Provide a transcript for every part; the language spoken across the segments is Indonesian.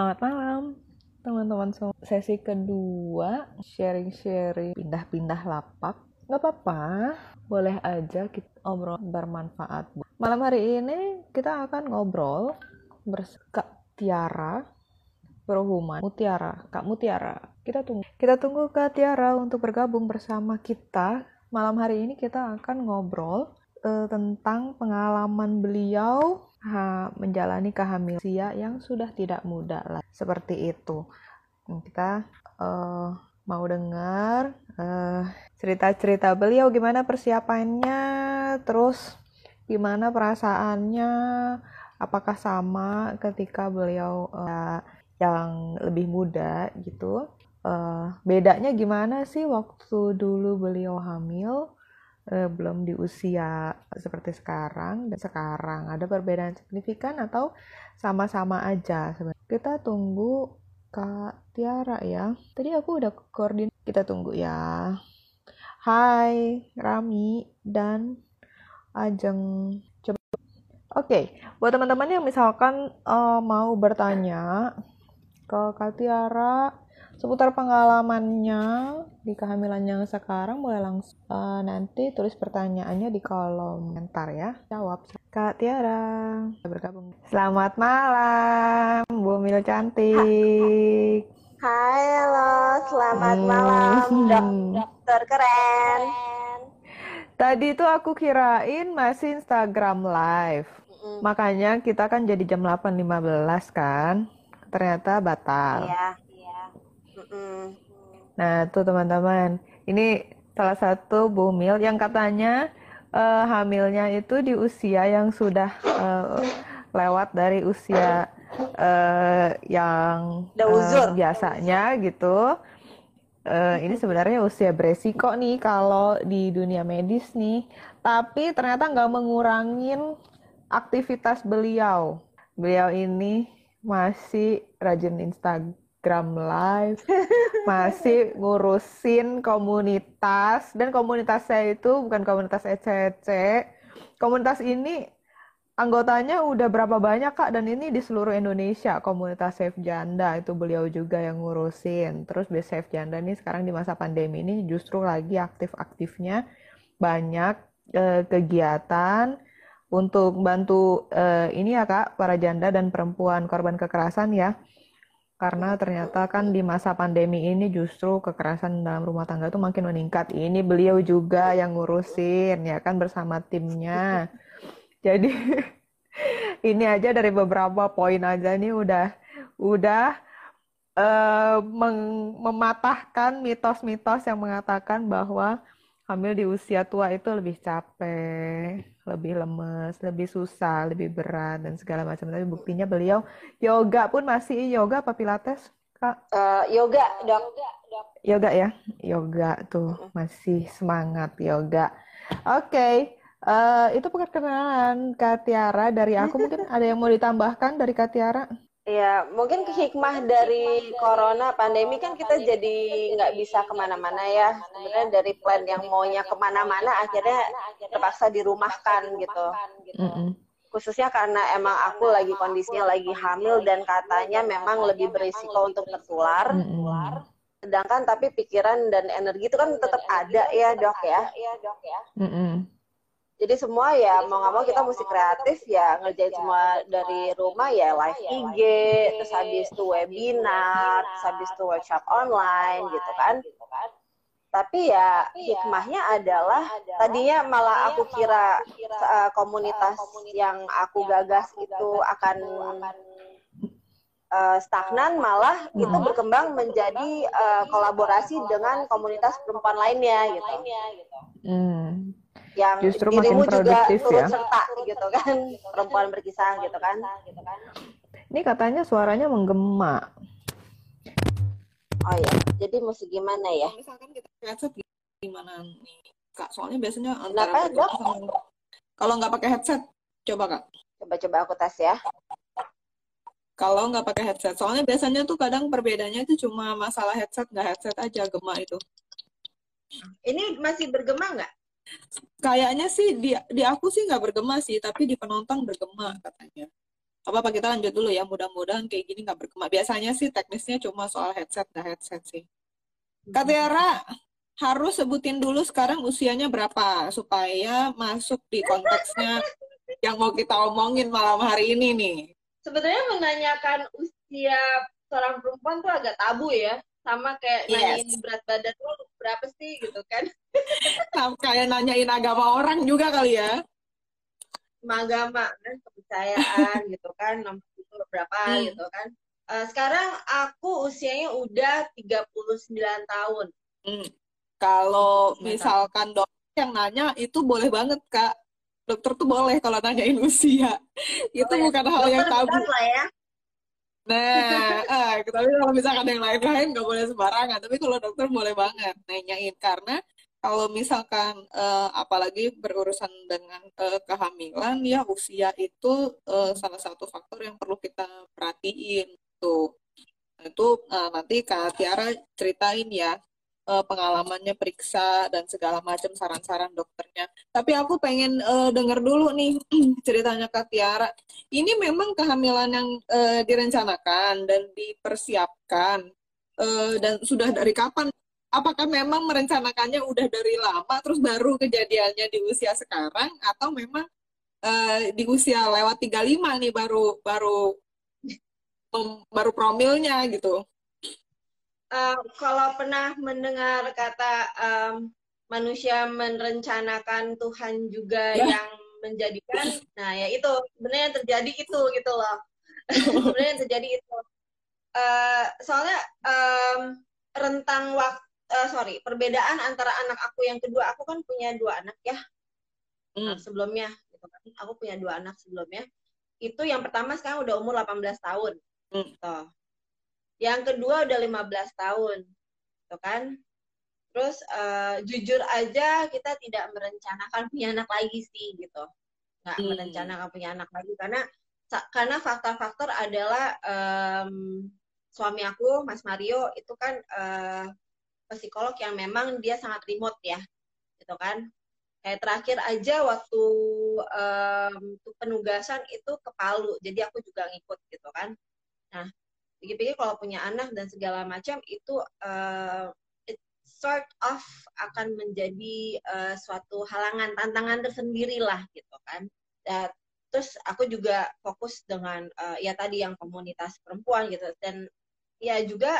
Selamat malam teman-teman semua. Sesi kedua sharing-sharing pindah-pindah lapak. Nggak apa-apa, boleh aja kita ngobrol bermanfaat. Malam hari ini kita akan ngobrol bersama Tiara Berhuman Mutiara, Kak Mutiara. Kita tunggu. Kita tunggu Kak Tiara untuk bergabung bersama kita. Malam hari ini kita akan ngobrol uh, tentang pengalaman beliau ha, menjalani kehamilan usia yang sudah tidak muda lah seperti itu. Kita uh, mau dengar uh, cerita-cerita beliau gimana persiapannya terus gimana perasaannya apakah sama ketika beliau uh, yang lebih muda gitu. Uh, bedanya gimana sih waktu dulu beliau hamil uh, belum di usia seperti sekarang dan sekarang ada perbedaan signifikan atau sama-sama aja sebenarnya kita tunggu Kak Tiara ya. Tadi aku udah koordin kita tunggu ya. Hai Rami dan Ajeng. Coba. Oke, okay. buat teman-teman yang misalkan uh, mau bertanya ke Kak Tiara seputar pengalamannya di kehamilan yang sekarang boleh langsung uh, nanti tulis pertanyaannya di kolom komentar ya. Jawab. Kak Tiara. Bergabung. Selamat malam Bu Mil cantik. Hai halo. Selamat hmm. malam dokter keren. Tadi itu aku kirain masih Instagram live. Mm. makanya kita kan jadi jam 8.15 kan? Ternyata batal. Iya Nah, tuh teman-teman, ini salah satu bumil yang katanya uh, hamilnya itu di usia yang sudah uh, lewat dari usia uh, yang uh, biasanya gitu. Uh, ini sebenarnya usia beresiko nih kalau di dunia medis nih, tapi ternyata nggak mengurangin aktivitas beliau. Beliau ini masih rajin Instagram Instagram Live, masih ngurusin komunitas. Dan komunitas saya itu bukan komunitas ECC. Komunitas ini anggotanya udah berapa banyak kak? Dan ini di seluruh Indonesia komunitas Safe Janda. Itu beliau juga yang ngurusin. Terus Best Safe Janda nih sekarang di masa pandemi ini justru lagi aktif-aktifnya banyak eh, kegiatan untuk bantu eh, ini ya kak para janda dan perempuan korban kekerasan ya karena ternyata kan di masa pandemi ini justru kekerasan dalam rumah tangga itu makin meningkat. Ini beliau juga yang ngurusin ya kan bersama timnya. Jadi ini aja dari beberapa poin aja nih udah udah uh, mematahkan mitos-mitos yang mengatakan bahwa hamil di usia tua itu lebih capek, lebih lemes, lebih susah, lebih berat dan segala macam. Tapi buktinya beliau yoga pun masih yoga apa pilates, Kak? Uh, yoga, Dok. Yoga ya. Yoga tuh masih semangat yoga. Oke. Okay. Uh, eh, itu perkenalan Kak Tiara dari aku mungkin ada yang mau ditambahkan dari Kak Tiara? Ya, mungkin hikmah dari corona pandemi kan kita jadi nggak bisa ke mana-mana ya. Sebenarnya dari plan yang maunya ke mana-mana akhirnya terpaksa dirumahkan gitu. Khususnya karena emang aku lagi kondisinya lagi hamil dan katanya memang lebih berisiko untuk tertular. Sedangkan tapi pikiran dan energi itu kan tetap ada ya dok ya. Iya dok ya jadi semua ya mau nggak mau kita mesti kreatif ya ngerjain semua dari rumah ya live IG terus habis itu webinar terus habis itu workshop online gitu kan. tapi ya hikmahnya adalah tadinya malah aku kira uh, komunitas yang aku gagas itu akan uh, stagnan malah itu berkembang menjadi uh, kolaborasi dengan komunitas perempuan lainnya gitu. Hmm yang justru makin produktif juga ya. serta gitu kan. Perempuan berkisah gitu kan. Ini katanya suaranya menggema. Oh ya jadi mesti gimana ya? Misalkan kita headset gimana nih? Kak soalnya biasanya antara Kenapa, kalau nggak pakai headset coba kak. Coba-coba aku tes ya. Kalau nggak pakai headset soalnya biasanya tuh kadang perbedaannya itu cuma masalah headset nggak headset aja gema itu. Ini masih bergema nggak Kayaknya sih di di aku sih nggak bergema sih, tapi di penonton bergema katanya. apa apa kita lanjut dulu ya mudah-mudahan kayak gini nggak berkembang biasanya sih teknisnya cuma soal headset dah headset sih. Kak Tiara harus sebutin dulu sekarang usianya berapa supaya masuk di konteksnya yang mau kita omongin malam hari ini nih. Sebenarnya menanyakan usia seorang perempuan tuh agak tabu ya sama kayak yes. nanyain berat badan lu berapa sih? gitu kan. Sama kayak nanyain agama orang juga kali ya. Agama kan kepercayaan gitu kan nomor itu berapa hmm. gitu kan. Uh, sekarang aku usianya udah 39 tahun. Hmm. kalau misalkan dokter yang nanya itu boleh banget kak. Dokter tuh boleh kalau nanyain usia. Itu boleh. bukan hal dokter yang tabu lah ya Nah, eh, tapi kalau misalkan yang lain-lain nggak boleh sembarangan. Tapi kalau dokter boleh banget nanyain. Karena kalau misalkan uh, apalagi berurusan dengan uh, kehamilan ya usia itu uh, salah satu faktor yang perlu kita perhatiin tuh. Nah, itu uh, nanti Kak Tiara ceritain ya uh, pengalamannya periksa dan segala macam saran-saran dokternya. Tapi aku pengen uh, dengar dulu nih ceritanya Kak Tiara. Ini memang kehamilan yang uh, direncanakan dan dipersiapkan uh, dan sudah dari kapan? Apakah memang merencanakannya udah dari lama terus baru kejadiannya di usia sekarang atau memang uh, di usia lewat 35 nih baru baru baru promilnya gitu. Uh, kalau pernah mendengar kata um, manusia merencanakan Tuhan juga ya. yang menjadikan, nah ya itu sebenarnya yang terjadi itu gitu loh. sebenarnya yang terjadi itu. Uh, soalnya um, rentang waktu uh, sorry perbedaan antara anak aku yang kedua aku kan punya dua anak ya hmm. sebelumnya gitu kan aku punya dua anak sebelumnya itu yang pertama sekarang udah umur 18 tahun hmm. gitu. Yang kedua udah 15 tahun gitu kan? Terus uh, jujur aja kita tidak merencanakan punya anak lagi sih gitu. Nggak hmm. merencanakan punya anak lagi karena karena faktor-faktor adalah um, suami aku Mas Mario itu kan uh, psikolog yang memang dia sangat remote ya gitu kan? Kayak terakhir aja waktu um, penugasan itu ke Palu jadi aku juga ngikut gitu kan? Nah pikir-pikir kalau punya anak dan segala macam itu uh, it sort of akan menjadi uh, suatu halangan tantangan tersendiri lah gitu kan. Dan terus aku juga fokus dengan uh, ya tadi yang komunitas perempuan gitu. Dan ya juga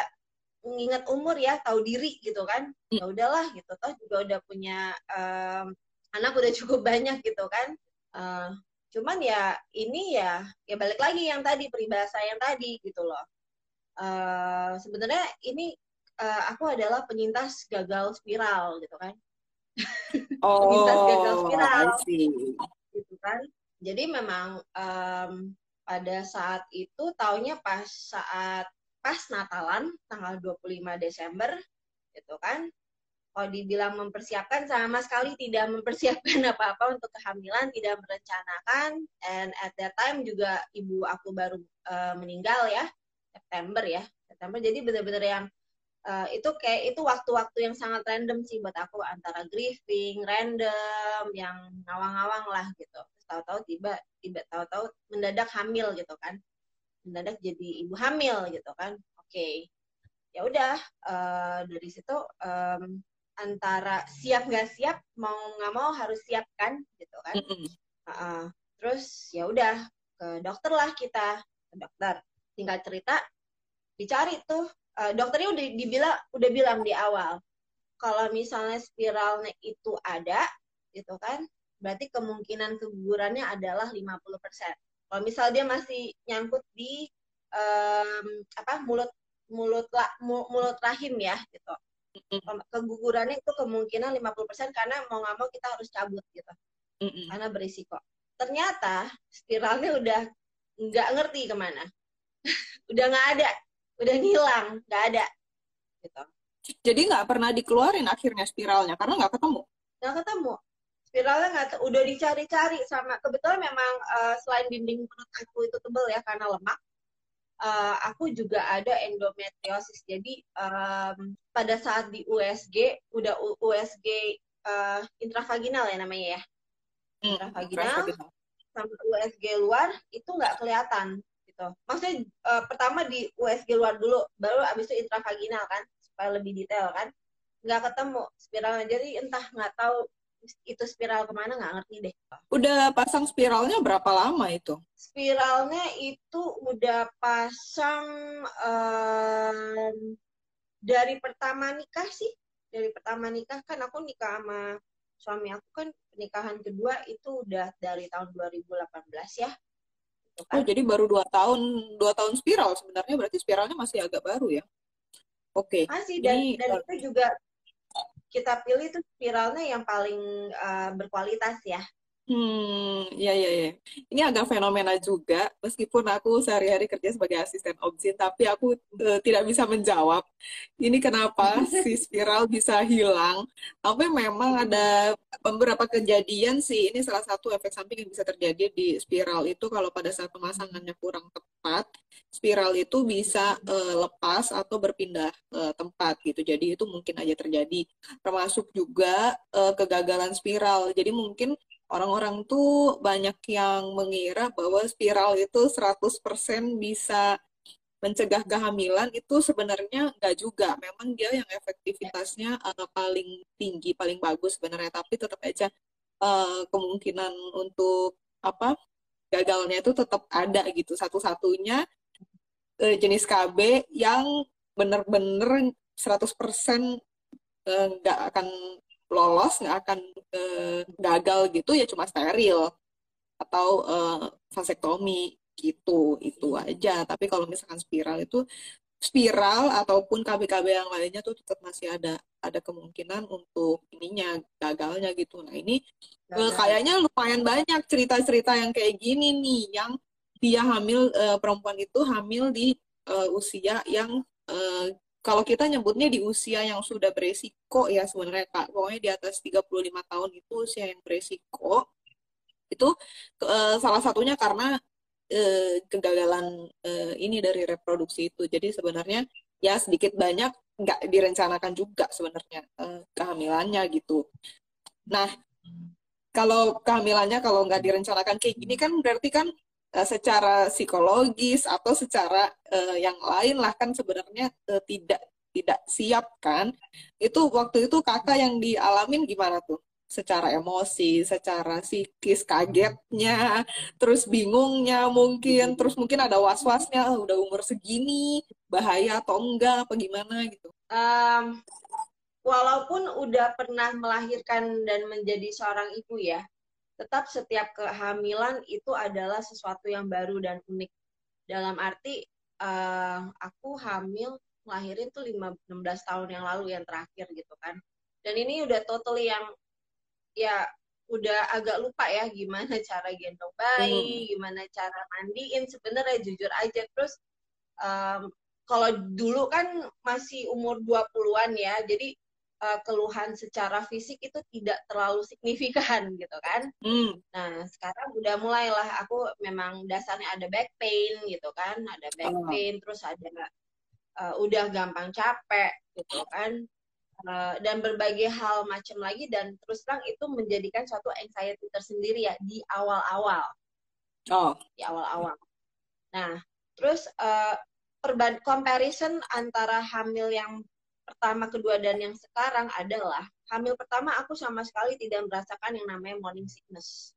mengingat umur ya tahu diri gitu kan. Hmm. ya udahlah gitu toh juga udah punya um, anak udah cukup banyak gitu kan. Uh, cuman ya ini ya ya balik lagi yang tadi peribahasa yang tadi gitu loh uh, sebenarnya ini uh, aku adalah penyintas gagal spiral gitu kan. Oh, penyintas gagal spiral gitu kan. Jadi memang um, pada saat itu taunya pas saat pas Natalan tanggal 25 Desember gitu kan. Kalau dibilang mempersiapkan sama sekali tidak mempersiapkan apa-apa untuk kehamilan tidak merencanakan. And at that time juga ibu aku baru uh, meninggal ya September ya. September. Jadi benar-benar yang uh, itu kayak itu waktu-waktu yang sangat random sih buat aku. Antara grieving random yang ngawang-ngawang lah gitu. Tahu-tahu tiba tiba tahu-tahu mendadak hamil gitu kan. Mendadak jadi ibu hamil gitu kan. Oke. Okay. ya udah uh, dari situ um, antara siap nggak siap mau nggak mau harus siap kan gitu kan. Mm -hmm. uh, terus ya udah ke dokter lah kita. Ke dokter tinggal cerita dicari tuh uh, dokternya udah dibilang udah bilang di awal kalau misalnya spiralnya itu ada gitu kan berarti kemungkinan kegugurannya adalah 50%. Kalau misal dia masih nyangkut di um, apa mulut mulut mulut rahim ya gitu. Kegugurannya itu kemungkinan 50% karena mau nggak mau kita harus cabut gitu. Karena berisiko. Ternyata spiralnya udah nggak ngerti ke mana. Udah nggak ada, udah ngilang, nggak ada. Gitu. Jadi nggak pernah dikeluarin akhirnya spiralnya karena nggak ketemu. Nggak ketemu. Spiralnya nggak udah dicari-cari sama kebetulan memang uh, selain dinding perut aku itu tebal ya karena lemak uh, aku juga ada endometriosis. Jadi um, pada saat di USG udah USG uh, intravaginal ya namanya ya? Hmm, intravaginal. sama USG luar itu nggak kelihatan gitu. Maksudnya uh, pertama di USG luar dulu, baru abis itu intravaginal kan, supaya lebih detail kan. Nggak ketemu spiralnya, jadi entah nggak tahu itu spiral ke mana nggak ngerti deh. Udah pasang spiralnya berapa lama itu? Spiralnya itu udah pasang um, dari pertama nikah sih. Dari pertama nikah kan aku nikah sama suami aku kan pernikahan kedua itu udah dari tahun 2018 ya. Gitu kan. Oh jadi baru dua tahun dua tahun spiral sebenarnya berarti spiralnya masih agak baru ya? Oke. Okay. Masih dan, Ini, dan itu juga kita pilih itu spiralnya yang paling uh, berkualitas ya. Hmm, ya ya ya. Ini agak fenomena juga, meskipun aku sehari-hari kerja sebagai asisten obstin, tapi aku uh, tidak bisa menjawab ini kenapa si spiral bisa hilang. Tapi memang ada beberapa kejadian sih. Ini salah satu efek samping yang bisa terjadi di spiral itu kalau pada saat pemasangannya kurang tepat, spiral itu bisa uh, lepas atau berpindah uh, tempat gitu. Jadi itu mungkin aja terjadi. Termasuk juga uh, kegagalan spiral. Jadi mungkin orang-orang tuh banyak yang mengira bahwa spiral itu 100% bisa mencegah kehamilan itu sebenarnya nggak juga. Memang dia yang efektivitasnya uh, paling tinggi, paling bagus sebenarnya, tapi tetap aja uh, kemungkinan untuk apa gagalnya itu tetap ada gitu. Satu-satunya uh, jenis KB yang benar-benar 100% nggak akan lolos nggak akan uh, gagal gitu ya cuma steril. Atau uh, vasektomi gitu itu aja. Tapi kalau misalkan spiral itu spiral ataupun KB-KB yang lainnya tuh tetap masih ada ada kemungkinan untuk ininya gagalnya gitu. Nah ini uh, kayaknya lumayan banyak cerita-cerita yang kayak gini nih yang dia hamil uh, perempuan itu hamil di uh, usia yang uh, kalau kita nyebutnya di usia yang sudah beresiko ya sebenarnya Kak, pokoknya di atas 35 tahun itu usia yang beresiko. Itu uh, salah satunya karena uh, kegagalan uh, ini dari reproduksi itu. Jadi sebenarnya ya sedikit banyak nggak direncanakan juga sebenarnya uh, kehamilannya gitu. Nah, kalau kehamilannya kalau nggak direncanakan kayak gini kan berarti kan uh, secara psikologis atau secara uh, yang lain lah kan sebenarnya uh, tidak tidak siap kan. Itu waktu itu kakak yang dialamin gimana tuh? Secara emosi, secara psikis, kagetnya, terus bingungnya mungkin, terus mungkin ada was-wasnya, oh, udah umur segini, bahaya atau enggak, apa gimana? gitu. Um, walaupun udah pernah melahirkan dan menjadi seorang ibu ya, tetap setiap kehamilan itu adalah sesuatu yang baru dan unik. Dalam arti uh, aku hamil lahirin tuh 5, 16 tahun yang lalu yang terakhir gitu kan. Dan ini udah totally yang ya udah agak lupa ya gimana cara gendong bayi, hmm. gimana cara mandiin sebenarnya jujur aja terus um, kalau dulu kan masih umur 20-an ya. Jadi uh, keluhan secara fisik itu tidak terlalu signifikan gitu kan. Mm. Nah sekarang udah mulailah aku memang dasarnya ada back pain gitu kan, ada back oh. pain, terus ada uh, udah gampang capek gitu kan, uh, dan berbagai hal macam lagi dan terus terang itu menjadikan suatu anxiety tersendiri ya di awal-awal. Oh. Di awal-awal. Nah terus uh, perban comparison antara hamil yang pertama, kedua, dan yang sekarang adalah hamil pertama aku sama sekali tidak merasakan yang namanya morning sickness.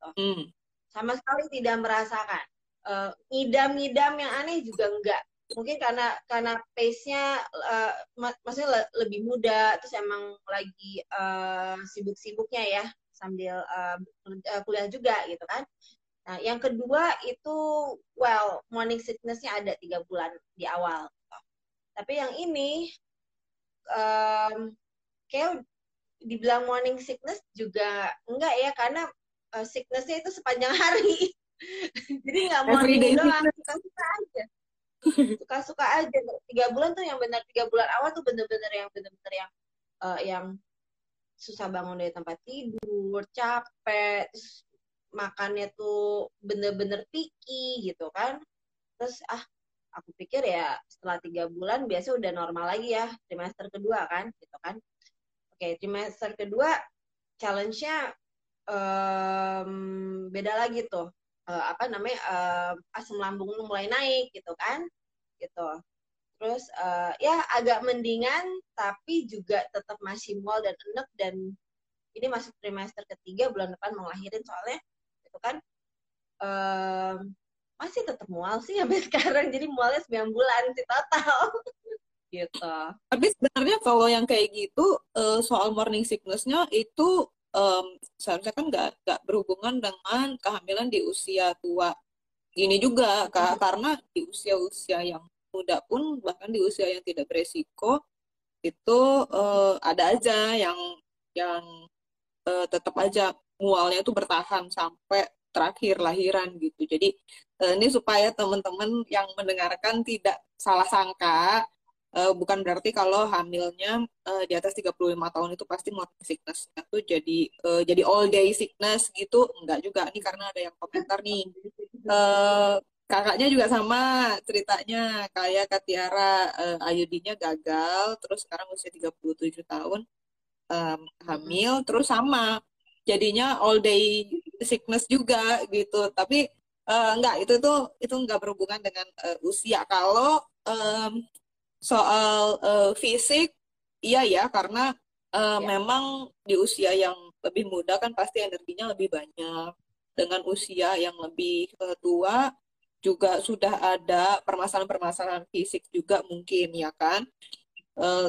Hmm. Sama sekali tidak merasakan. Uh, ngidam-ngidam yang aneh juga enggak. Mungkin karena karena pace-nya uh, mak maksudnya le lebih muda, terus emang lagi uh, sibuk-sibuknya ya sambil uh, kuliah juga gitu kan. Nah, yang kedua itu well morning sickness-nya ada tiga bulan di awal. Tapi yang ini um, kayak dibilang morning sickness juga enggak ya karena uh, sicknessnya itu sepanjang hari. Jadi nggak morning doang, suka-suka aja. Suka-suka aja. Tiga bulan tuh yang benar tiga bulan awal tuh bener-bener yang bener-bener yang uh, yang susah bangun dari tempat tidur, capek, terus makannya tuh bener-bener picky gitu kan. Terus ah aku pikir ya setelah tiga bulan biasa udah normal lagi ya trimester kedua kan gitu kan. Oke trimester kedua challenge-nya um, beda lagi tuh. Uh, apa namanya uh, asam lambung mulai naik gitu kan gitu. Terus uh, ya agak mendingan tapi juga tetap masih mual dan enek dan ini masuk trimester ketiga bulan depan mau lahirin soalnya gitu kan masih tetap mual sih sampai sekarang jadi mualnya 9 bulan sih total. Gitu. Tapi sebenarnya kalau yang kayak gitu uh, soal morning sicknessnya itu um, seharusnya kan nggak nggak berhubungan dengan kehamilan di usia tua ini juga kak. Karena di usia-usia yang muda pun bahkan di usia yang tidak beresiko itu uh, ada aja yang yang uh, tetap aja mualnya itu bertahan sampai terakhir lahiran gitu. Jadi uh, ini supaya teman-teman yang mendengarkan tidak salah sangka uh, bukan berarti kalau hamilnya uh, di atas 35 tahun itu pasti morning sickness itu jadi jadi all day sickness gitu. Enggak juga nih karena ada yang komentar nih. Kakaknya juga sama ceritanya kayak Katiara uh, Ayudinya gagal terus sekarang usia 37 tahun hamil terus sama. Jadinya all day sickness juga gitu. Tapi uh, enggak itu tuh itu enggak berhubungan dengan uh, usia. Kalau um, soal uh, fisik iya ya karena uh, ya. memang di usia yang lebih muda kan pasti energinya lebih banyak. Dengan usia yang lebih uh, tua juga sudah ada permasalahan-permasalahan fisik juga mungkin ya kan? Uh,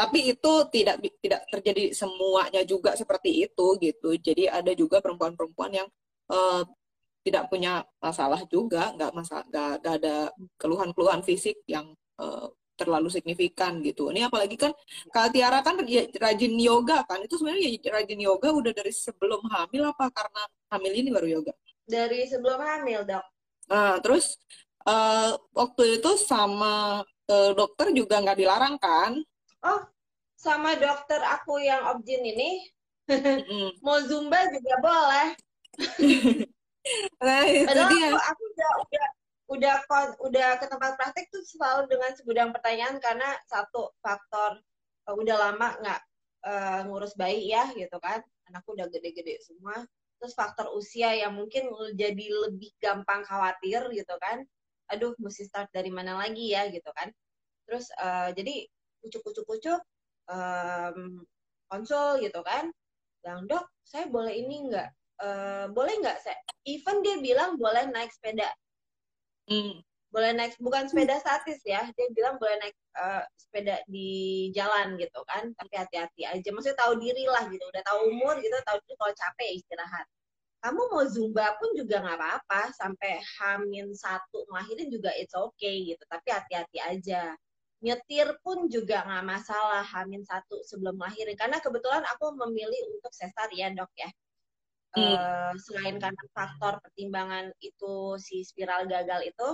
tapi itu tidak tidak terjadi semuanya juga seperti itu gitu jadi ada juga perempuan-perempuan yang uh, tidak punya masalah juga nggak masalah nggak, nggak ada keluhan-keluhan fisik yang uh, terlalu signifikan gitu. Ini apalagi kan Kak Tiara kan ya, rajin yoga kan. Itu sebenarnya ya, rajin yoga udah dari sebelum hamil apa karena hamil ini baru yoga? Dari sebelum hamil, Dok. Nah, terus uh, waktu itu sama uh, dokter juga nggak dilarang kan? Oh, sama dokter aku yang objin ini mm. mau zumba juga boleh. nah, itu Padahal dia. Aku, aku udah, udah udah udah ke tempat praktek tuh selalu dengan segudang pertanyaan karena satu faktor uh, udah lama nggak uh, ngurus bayi ya gitu kan anakku udah gede-gede semua terus faktor usia yang mungkin jadi lebih gampang khawatir gitu kan aduh mesti start dari mana lagi ya gitu kan terus uh, jadi kucuk-kucuk-kucuk um, konsul gitu kan bilang dok saya boleh ini nggak uh, boleh nggak saya even dia bilang boleh naik sepeda Hmm. Boleh naik bukan sepeda statis ya, dia bilang boleh naik uh, sepeda di jalan gitu kan, tapi hati-hati aja. Maksudnya tahu diri lah gitu, udah tahu umur gitu, tahu diri kalau capek ya istirahat. Kamu mau zumba pun juga nggak apa-apa, sampai hamin satu ngelahirin juga it's okay gitu, tapi hati-hati aja nyetir pun juga nggak masalah hamin satu sebelum lahirin karena kebetulan aku memilih untuk sesarian dok ya Hmm. Uh, selain karena faktor pertimbangan itu si spiral gagal itu,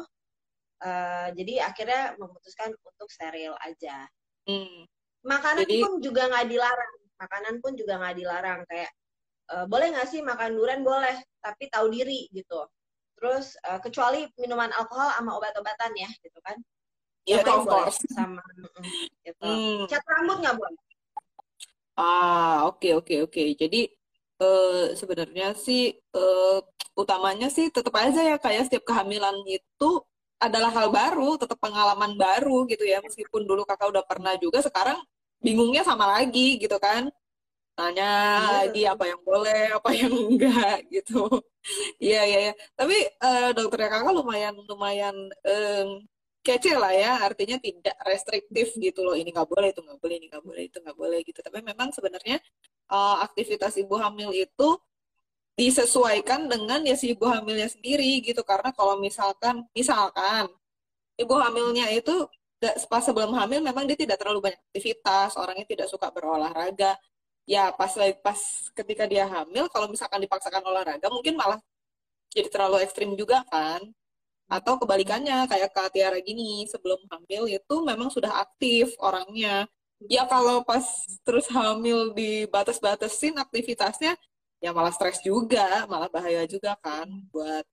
uh, jadi akhirnya memutuskan untuk steril aja. Hmm. Makanan jadi... pun juga nggak dilarang, makanan pun juga nggak dilarang kayak uh, boleh nggak sih makan durian boleh, tapi tahu diri gitu. Terus uh, kecuali minuman alkohol sama obat-obatan ya gitu kan. Iya, yeah, of course. Sama gitu. Hmm. Cat rambut nggak boleh. Ah, oke okay, oke okay, oke. Okay. Jadi uh, sebenarnya sih uh, utamanya sih tetap aja ya kayak setiap kehamilan itu adalah hal baru, tetap pengalaman baru gitu ya. Meskipun dulu kakak udah pernah juga, sekarang bingungnya sama lagi gitu kan. Tanya iya. lagi apa yang boleh, apa yang enggak gitu. Iya iya iya. Tapi uh, dokternya kakak lumayan lumayan um, kece lah ya. Artinya tidak restriktif gitu loh. Ini nggak boleh, itu nggak boleh, ini nggak boleh, itu nggak boleh gitu. Tapi memang sebenarnya uh, aktivitas ibu hamil itu disesuaikan dengan ya si ibu hamilnya sendiri gitu karena kalau misalkan misalkan ibu hamilnya itu pas sebelum hamil memang dia tidak terlalu banyak aktivitas orangnya tidak suka berolahraga ya pas pas ketika dia hamil kalau misalkan dipaksakan olahraga mungkin malah jadi terlalu ekstrim juga kan atau kebalikannya kayak Kak Tiara gini sebelum hamil itu memang sudah aktif orangnya. Ya kalau pas terus hamil dibatas-batasin aktivitasnya ya malah stres juga malah bahaya juga kan buat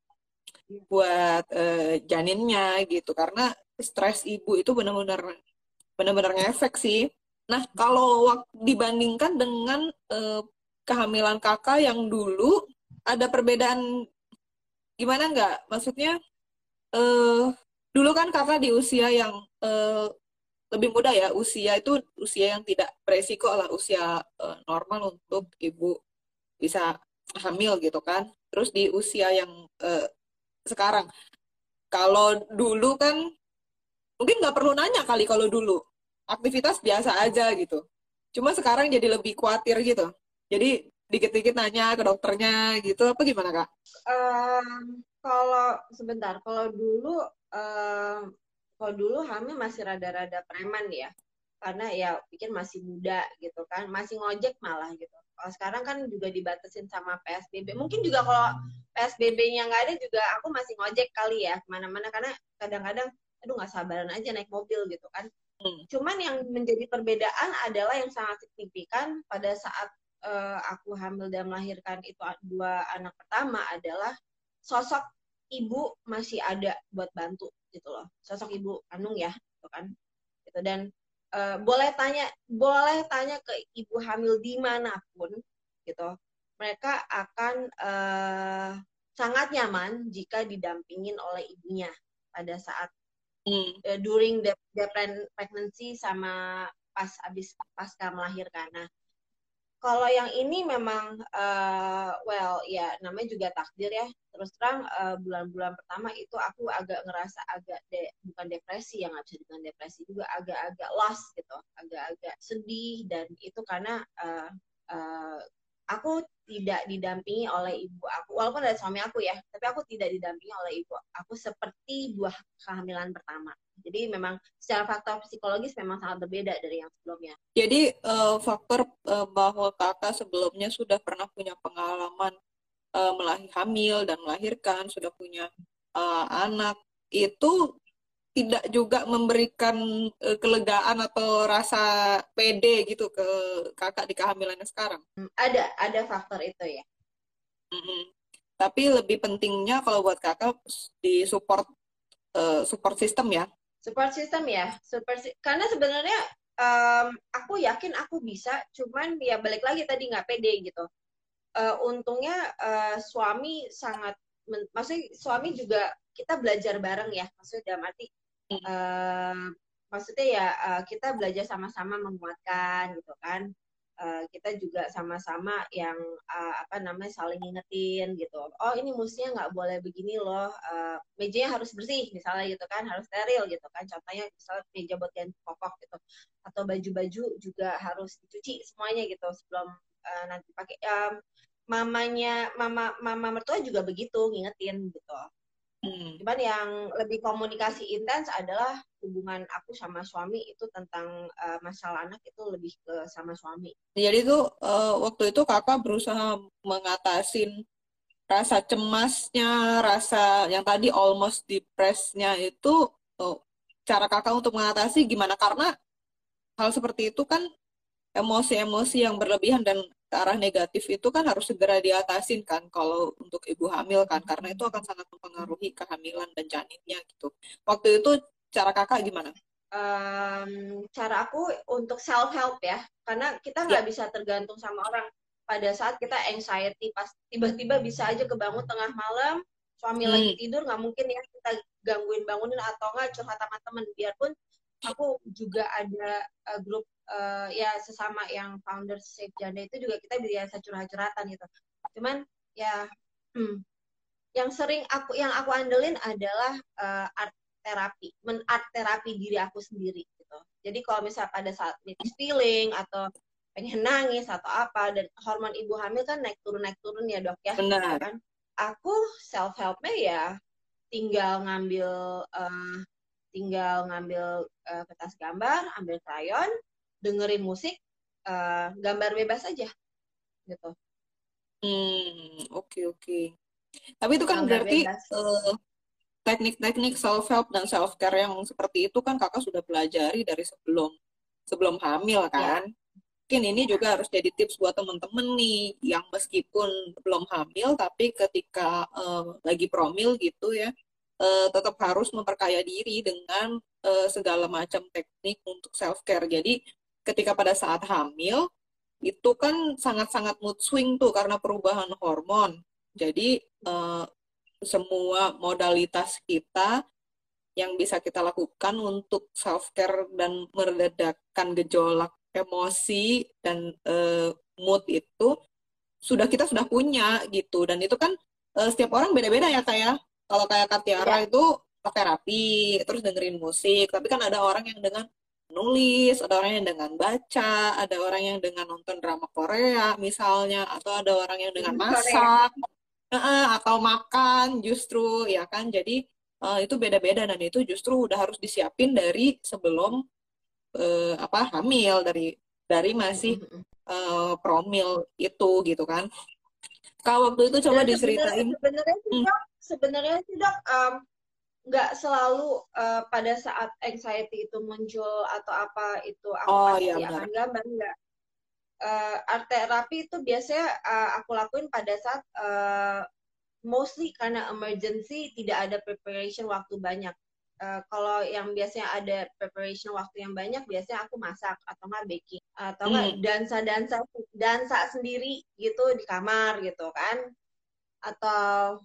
buat uh, janinnya gitu. Karena stres ibu itu benar-benar benar-benar ngefek sih. Nah kalau dibandingkan dengan uh, kehamilan kakak yang dulu ada perbedaan gimana nggak? Maksudnya eh dulu kan kakak di usia yang eh, lebih muda ya, usia itu usia yang tidak beresiko lah, usia eh, normal untuk ibu bisa hamil gitu kan. Terus di usia yang eh, sekarang, kalau dulu kan mungkin nggak perlu nanya kali kalau dulu aktivitas biasa aja gitu. Cuma sekarang jadi lebih khawatir gitu. Jadi dikit-dikit nanya ke dokternya gitu apa gimana kak? Um, kalau sebentar, kalau dulu um, kalau dulu hamil masih rada-rada preman ya, karena ya pikir masih muda gitu kan, masih ngojek malah gitu. Kalau sekarang kan juga dibatasin sama PSBB. Mungkin juga kalau PSBB-nya nggak ada juga aku masih ngojek kali ya ke mana-mana karena kadang-kadang aduh nggak sabaran aja naik mobil gitu kan. Hmm. Cuman yang menjadi perbedaan adalah yang sangat signifikan pada saat uh, aku hamil dan melahirkan itu dua anak pertama adalah sosok ibu masih ada buat bantu gitu loh. Sosok ibu kandung ya, gitu kan. Gitu dan uh, boleh tanya boleh tanya ke ibu hamil di mana pun gitu. Mereka akan uh, sangat nyaman jika didampingin oleh ibunya pada saat mm. uh, during the, the pregnancy sama pas abis pasca melahirkan. Nah, kalau yang ini memang uh, well ya namanya juga takdir ya. Terus terang bulan bulan-bulan pertama itu aku agak ngerasa agak de, bukan depresi yang nggak bisa dengan depresi juga agak-agak lost gitu, agak-agak sedih dan itu karena uh, uh, aku tidak didampingi oleh ibu aku walaupun ada suami aku ya tapi aku tidak didampingi oleh ibu aku seperti buah kehamilan pertama jadi memang secara faktor psikologis memang sangat berbeda dari yang sebelumnya jadi uh, faktor uh, bahwa kakak sebelumnya sudah pernah punya pengalaman uh, melahir hamil dan melahirkan sudah punya uh, anak itu tidak juga memberikan uh, kelegaan atau rasa pede gitu ke kakak di kehamilannya sekarang? Hmm, ada, ada faktor itu ya. Mm-hmm. Tapi lebih pentingnya kalau buat kakak di support uh, support system ya. Support system ya, support karena sebenarnya um, aku yakin aku bisa, cuman ya balik lagi tadi nggak pede gitu. Uh, untungnya uh, suami sangat, maksudnya suami juga kita belajar bareng ya, maksudnya dalam arti uh, maksudnya ya uh, kita belajar sama-sama menguatkan gitu kan uh, kita juga sama-sama yang uh, apa namanya saling ngingetin gitu. Oh ini musiknya nggak boleh begini loh uh, mejanya harus bersih misalnya gitu kan harus steril gitu kan. Contohnya misalnya meja buat ganti popok gitu. Atau baju-baju juga harus dicuci semuanya gitu sebelum uh, nanti pakai. Um, mamanya mama mama mertua juga begitu ngingetin gitu Hmm. Cuman yang lebih komunikasi intens adalah hubungan aku sama suami itu tentang uh, masalah anak itu lebih ke sama suami. Jadi itu uh, waktu itu kakak berusaha mengatasin rasa cemasnya, rasa yang tadi almost depressed-nya itu uh, cara kakak untuk mengatasi gimana? Karena hal seperti itu kan emosi-emosi yang berlebihan dan ke arah negatif itu kan harus segera diatasin kan kalau untuk ibu hamil kan karena itu akan sangat mempengaruhi kehamilan dan janinnya gitu. Waktu itu cara kakak gimana? Um, cara aku untuk self help ya karena kita nggak yeah. bisa tergantung sama orang pada saat kita anxiety pas tiba-tiba bisa aja kebangun tengah malam suami hmm. lagi tidur nggak mungkin ya kita gangguin bangunin atau nggak curhat sama temen biarpun aku juga ada uh, grup uh, ya sesama yang founder Safe Janda itu juga kita biasa curhat-curhatan gitu. Cuman ya hmm, yang sering aku yang aku andelin adalah uh, art terapi, men art terapi diri aku sendiri gitu. Jadi kalau misal pada saat mixed feeling atau pengen nangis atau apa dan hormon ibu hamil kan naik turun naik turun ya dok ya Benar. kan aku self helpnya ya tinggal ngambil uh, tinggal ngambil uh, kertas gambar ambil krayon dengerin musik uh, gambar bebas aja gitu hmm oke okay, oke okay. tapi itu kan gambar berarti uh, teknik-teknik self help dan self care yang seperti itu kan kakak sudah pelajari dari sebelum sebelum hamil ya. kan ya. mungkin ini juga harus jadi tips buat temen-temen nih yang meskipun belum hamil tapi ketika uh, lagi promil gitu ya uh, tetap harus memperkaya diri dengan uh, segala macam teknik untuk self care jadi ketika pada saat hamil itu kan sangat-sangat mood swing tuh karena perubahan hormon. Jadi uh, semua modalitas kita yang bisa kita lakukan untuk self care dan meredakan gejolak emosi dan uh, mood itu sudah kita sudah punya gitu dan itu kan uh, setiap orang beda-beda ya kayak ya. kalau kayak Katiara ya. itu terapi terus dengerin musik tapi kan ada orang yang dengan nulis ada orang yang dengan baca ada orang yang dengan nonton drama Korea misalnya atau ada orang yang dengan masak atau makan justru ya kan jadi uh, itu beda-beda dan itu justru udah harus disiapin dari sebelum uh, apa hamil dari dari masih uh, promil itu gitu kan. Kalau waktu itu coba dan diceritain. Sebenarnya sih hmm. dok, sebenarnya sih dok um, nggak selalu uh, pada saat anxiety itu muncul atau apa itu aku oh, pasti iya, akan gambar nggak. Uh, art terapi itu biasanya uh, aku lakuin pada saat uh, mostly karena emergency tidak ada preparation waktu banyak. Uh, kalau yang biasanya ada preparation waktu yang banyak, biasanya aku masak atau nggak baking atau nggak hmm. dansa dansa dansa sendiri gitu di kamar gitu kan, atau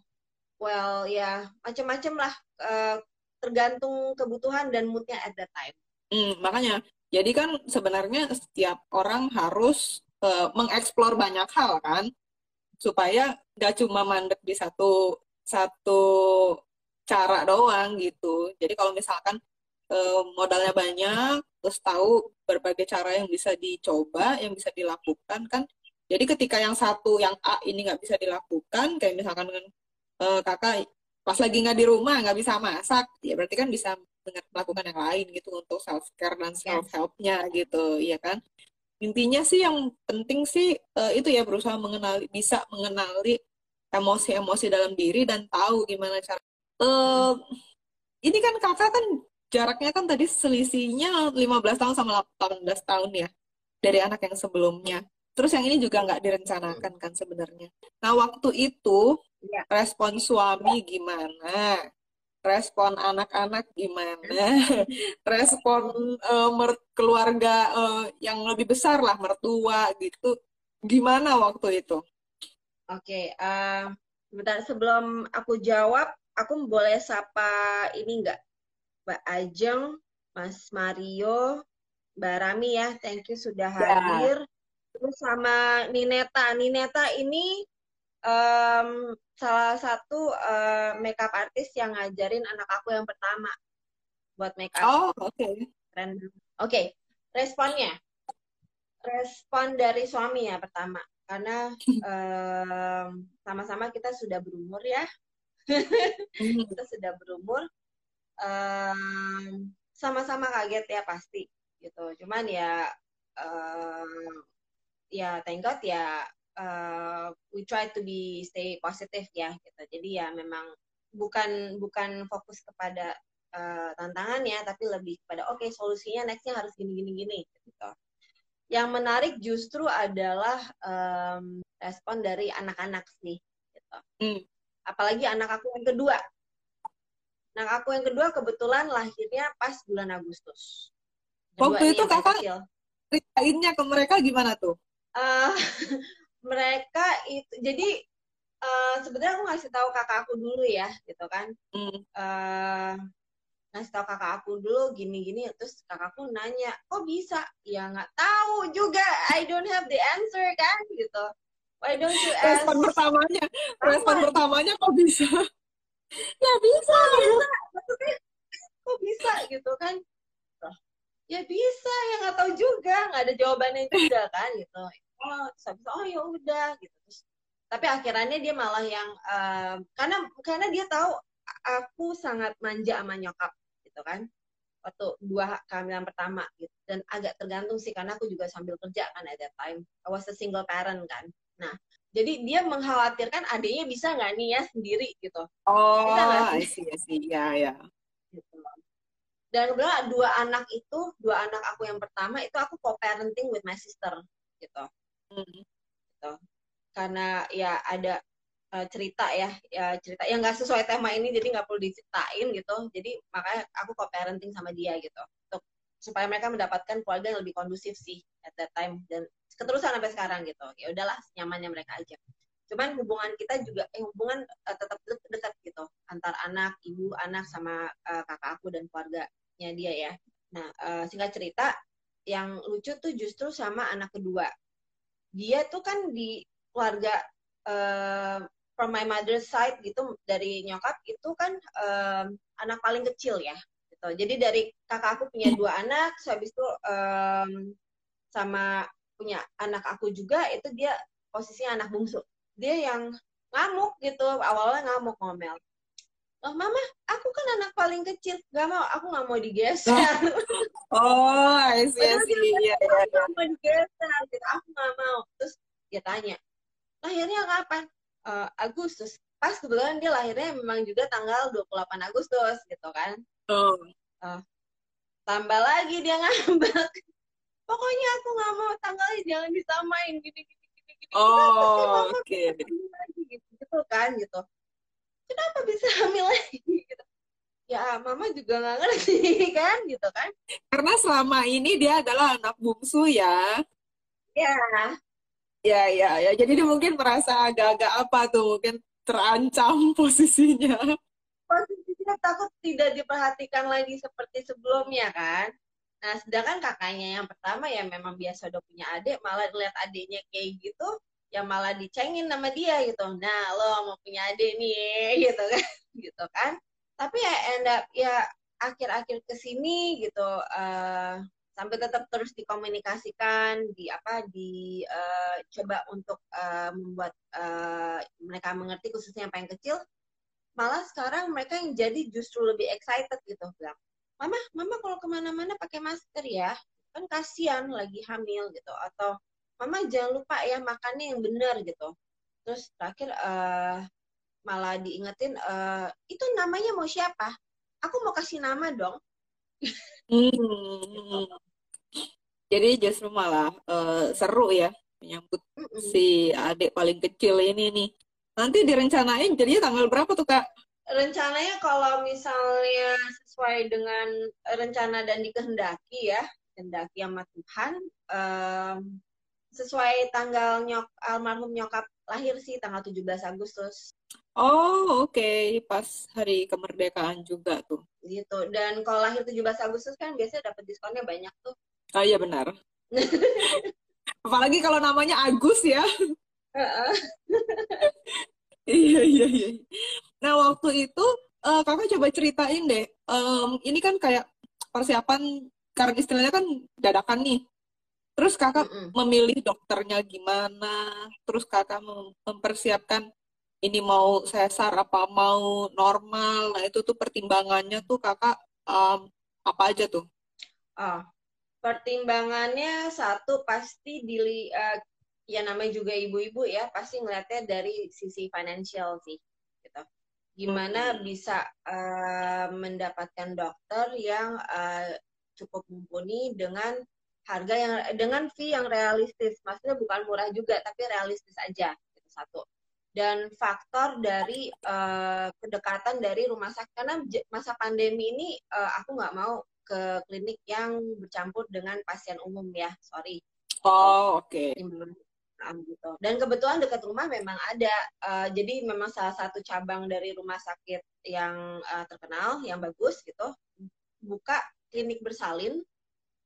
well ya macam-macam lah uh, tergantung kebutuhan dan moodnya at that time. Hmm, makanya jadi kan sebenarnya setiap orang harus uh, mengeksplor banyak hal kan supaya nggak cuma mandek di satu satu cara doang gitu. Jadi kalau misalkan e, modalnya banyak, terus tahu berbagai cara yang bisa dicoba, yang bisa dilakukan kan. Jadi ketika yang satu, yang A ini nggak bisa dilakukan, kayak misalkan dengan e, kakak pas lagi nggak di rumah, nggak bisa masak, ya berarti kan bisa melakukan yang lain gitu untuk self care dan self helpnya gitu, ya kan? Intinya sih yang penting sih uh, itu ya berusaha mengenali bisa mengenali emosi-emosi dalam diri dan tahu gimana cara uh, ini kan kakak kan jaraknya kan tadi selisihnya 15 tahun sama 18 tahun ya dari anak yang sebelumnya. Terus yang ini juga nggak direncanakan kan sebenarnya. Nah waktu itu ya. respon suami gimana respon anak-anak gimana, respon uh, keluarga uh, yang lebih besar lah, mertua gitu, gimana waktu itu? Oke, okay, uh, bentar sebelum aku jawab, aku boleh sapa ini enggak, Mbak Ajeng, Mas Mario, Mbak Rami ya, thank you sudah ya. hadir. Ya. Terus sama Nineta, Nineta ini um, salah satu uh, makeup artist yang ngajarin anak aku yang pertama buat makeup. Oh, oke. Okay. Oke, okay. responnya. Respon dari suami ya pertama, karena sama sama-sama kita sudah berumur ya. kita sudah berumur. Um, sama-sama kaget ya pasti gitu. Cuman ya um, ya thank God ya uh, we try to be stay positive ya gitu. Jadi ya memang bukan bukan fokus kepada uh, tantangannya tapi lebih kepada oke okay, solusinya nextnya harus gini gini gini gitu. Yang menarik justru adalah um, respon dari anak-anak sih gitu. Hmm. Apalagi anak aku yang kedua. Anak aku yang kedua kebetulan lahirnya pas bulan Agustus. Waktu itu kakak ceritainnya ke mereka gimana tuh? Uh, mereka itu jadi uh, sebenarnya aku ngasih tahu kakak aku dulu ya gitu kan. Mm. uh, ngasih tahu kakak aku dulu gini-gini terus kakakku nanya kok bisa? Ya nggak tahu juga I don't have the answer kan gitu. Why don't you ask? Respon pertamanya respon pertamanya kok bisa? Ya bisa bisa? Maksudnya kok bisa? gitu kan. Ya bisa ya nggak tahu juga nggak ada jawabannya juga kan gitu oh terus oh ya udah gitu. Terus tapi akhirnya dia malah yang uh, karena karena dia tahu aku sangat manja sama nyokap gitu kan. Waktu dua kehamilan pertama gitu. Dan agak tergantung sih karena aku juga sambil kerja kan at that time. I was a single parent kan. Nah jadi dia mengkhawatirkan adiknya bisa nggak nih ya sendiri gitu. Oh bisa I see I see. Ya ya. Gitu. dan kebetulan dua anak itu dua anak aku yang pertama itu aku co-parenting with my sister gitu gitu. Karena ya ada uh, cerita ya, ya cerita yang nggak sesuai tema ini jadi nggak perlu diceritain gitu. Jadi makanya aku co-parenting sama dia gitu. Untuk supaya mereka mendapatkan keluarga yang lebih kondusif sih at that time dan keterusan sampai sekarang gitu ya udahlah nyamannya mereka aja cuman hubungan kita juga eh hubungan uh, tetap dekat gitu antar anak ibu anak sama uh, kakak aku dan keluarganya dia ya nah uh, singkat cerita yang lucu tuh justru sama anak kedua dia tuh kan di keluarga uh, from my mother's side gitu dari nyokap itu kan um, anak paling kecil ya gitu. Jadi dari kakak aku punya dua anak so habis itu um, sama punya anak aku juga itu dia posisinya anak bungsu. Dia yang ngamuk gitu awalnya ngamuk ngomel oh mama aku kan anak paling kecil. Gak mau aku nggak mau digeser. Oh I see, I see. Iya, iya, aku nggak mau digeser. Gitu aku nggak mau. Terus dia tanya lahirnya kapan? Uh, Agustus. Pas kebetulan dia lahirnya memang juga tanggal 28 Agustus gitu kan. Oh. uh, tambah lagi dia ngambek. Pokoknya aku nggak mau tanggalnya jangan disamain. Gini gini oh oke. okay. gitu, gitu kan gitu kenapa bisa hamil lagi? Gitu ya mama juga nggak ngerti kan gitu kan? Karena selama ini dia adalah anak bungsu ya. Ya. Ya ya ya. Jadi dia mungkin merasa agak-agak apa tuh mungkin terancam posisinya. Posisinya takut tidak diperhatikan lagi seperti sebelumnya kan? Nah, sedangkan kakaknya yang pertama ya memang biasa udah punya adik, malah lihat adiknya kayak gitu, ya malah dicengin sama dia gitu. Nah, lo mau punya adik nih, gitu kan, gitu kan. Tapi ya end up ya akhir-akhir ke sini gitu, uh, sampai tetap terus dikomunikasikan, di apa, di uh, coba untuk uh, membuat uh, mereka mengerti khususnya yang paling kecil. Malah sekarang mereka yang jadi justru lebih excited gitu, bilang mama mama kalau ke mana-mana pakai masker ya kan kasihan lagi hamil gitu atau mama jangan lupa ya makannya yang benar gitu. Terus terakhir uh, malah diingetin uh, itu namanya mau siapa? Aku mau kasih nama dong. Hmm. jadi justru malah uh, seru ya menyambut mm -mm. si adik paling kecil ini nih. Nanti direncanain jadinya tanggal berapa tuh kak? Rencananya kalau misalnya sesuai dengan rencana dan dikehendaki ya, kehendaki sama Tuhan, um, sesuai tanggal nyok almarhum nyokap lahir sih tanggal 17 Agustus. Oh, oke, okay. pas hari kemerdekaan juga tuh. Gitu. Dan kalau lahir 17 Agustus kan biasanya dapat diskonnya banyak tuh. Oh iya benar. Apalagi kalau namanya Agus ya. iya iya iya. Nah waktu itu uh, kakak coba ceritain deh. Um, ini kan kayak persiapan karena istilahnya kan dadakan nih. Terus kakak mm -mm. memilih dokternya gimana? Terus kakak mem mempersiapkan ini mau sesar apa mau normal? Nah itu tuh pertimbangannya tuh kakak um, apa aja tuh? Oh, pertimbangannya satu pasti dili uh, ya namanya juga ibu-ibu ya pasti ngeliatnya dari sisi financial sih gitu gimana hmm. bisa uh, mendapatkan dokter yang uh, cukup mumpuni dengan harga yang dengan fee yang realistis maksudnya bukan murah juga tapi realistis aja itu satu dan faktor dari uh, kedekatan dari rumah sakit karena masa pandemi ini uh, aku nggak mau ke klinik yang bercampur dengan pasien umum ya sorry oh oke okay gitu. Dan kebetulan dekat rumah memang ada. Uh, jadi memang salah satu cabang dari rumah sakit yang uh, terkenal, yang bagus gitu, buka klinik bersalin,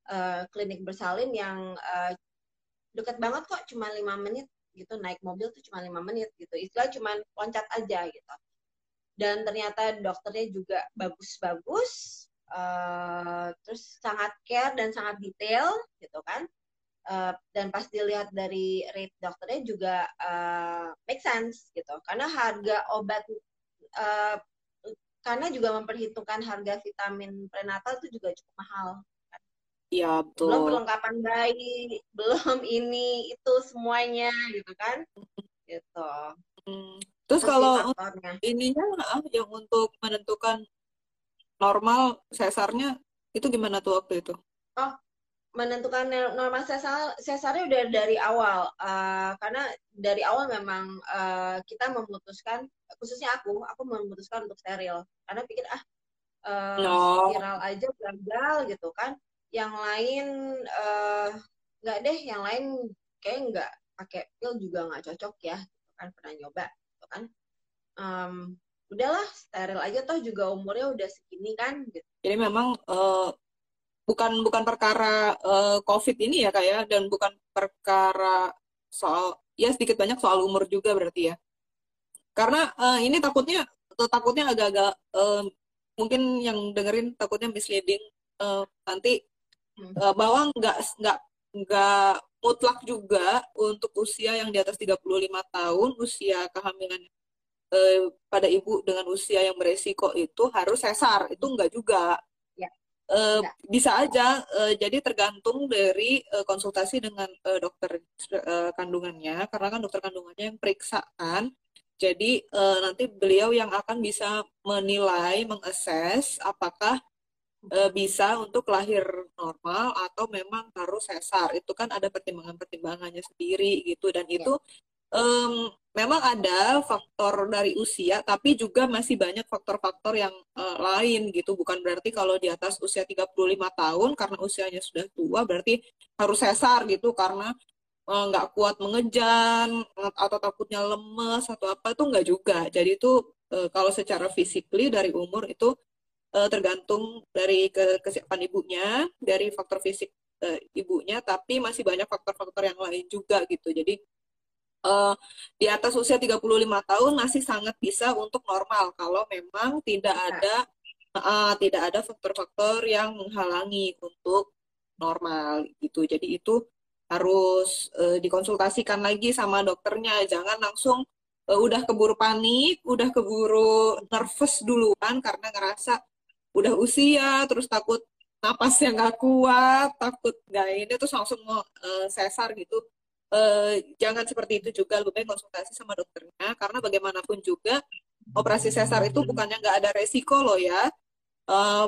uh, klinik bersalin yang uh, dekat banget kok, cuma lima menit gitu naik mobil tuh cuma lima menit gitu. Istilah cuma loncat aja gitu. Dan ternyata dokternya juga bagus-bagus, uh, terus sangat care dan sangat detail gitu kan Uh, dan pas dilihat dari rate dokternya juga uh, make sense gitu karena harga obat uh, karena juga memperhitungkan harga vitamin prenatal itu juga cukup mahal Iya betul. Belum perlengkapan bayi, belum ini itu semuanya gitu kan, gitu. Hmm. Terus, kalau ininya yang untuk menentukan normal sesarnya itu gimana tuh waktu itu? Oh, menentukan norma sesar sesarnya udah dari awal uh, karena dari awal memang uh, kita memutuskan khususnya aku aku memutuskan untuk steril karena pikir ah uh, no. spiral aja gagal gitu kan yang lain nggak uh, deh. Yang lain kayak nggak pakai pil juga nggak cocok ya. Gitu kan pernah nyoba gitu kan. Um, udahlah steril aja toh. Juga umurnya udah segini kan gitu. Jadi memang uh, bukan bukan perkara uh, COVID ini ya kayak ya, dan bukan perkara soal ya sedikit banyak soal umur juga berarti ya. Karena uh, ini takutnya takutnya agak-agak uh, mungkin yang dengerin takutnya misleading uh, nanti uh, bahwa nggak nggak nggak mutlak juga untuk usia yang di atas 35 tahun usia kehamilan eh, pada ibu dengan usia yang beresiko itu harus sesar itu enggak juga. Ya. eh, bisa aja eh, jadi tergantung dari eh, konsultasi dengan eh, dokter eh, kandungannya karena kan dokter kandungannya yang periksa kan jadi eh, nanti beliau yang akan bisa menilai mengakses apakah eh, bisa untuk lahir normal atau memang harus sesar itu kan ada pertimbangan-pertimbangannya sendiri gitu dan ya. itu um, memang ada faktor dari usia, tapi juga masih banyak faktor-faktor yang uh, lain gitu. Bukan berarti kalau di atas usia 35 tahun karena usianya sudah tua berarti harus sesar gitu karena eh, nggak uh, kuat mengejan atau takutnya lemes atau apa itu nggak juga. Jadi itu uh, kalau secara physically dari umur itu uh, tergantung dari ke kesiapan ibunya, dari faktor fisik uh, ibunya, tapi masih banyak faktor-faktor yang lain juga gitu. Jadi uh, di atas usia 35 tahun masih sangat bisa untuk normal kalau memang tidak ada uh, tidak ada faktor-faktor yang menghalangi untuk normal gitu. Jadi itu harus uh, dikonsultasikan lagi sama dokternya. Jangan langsung uh, udah keburu panik, udah keburu nervous duluan karena ngerasa udah usia, terus takut napasnya nggak kuat, takut nggak ini, terus langsung mau uh, sesar gitu. Eh, jangan seperti itu juga lebih baik konsultasi sama dokternya karena bagaimanapun juga operasi sesar itu bukannya nggak ada resiko loh ya. Eh,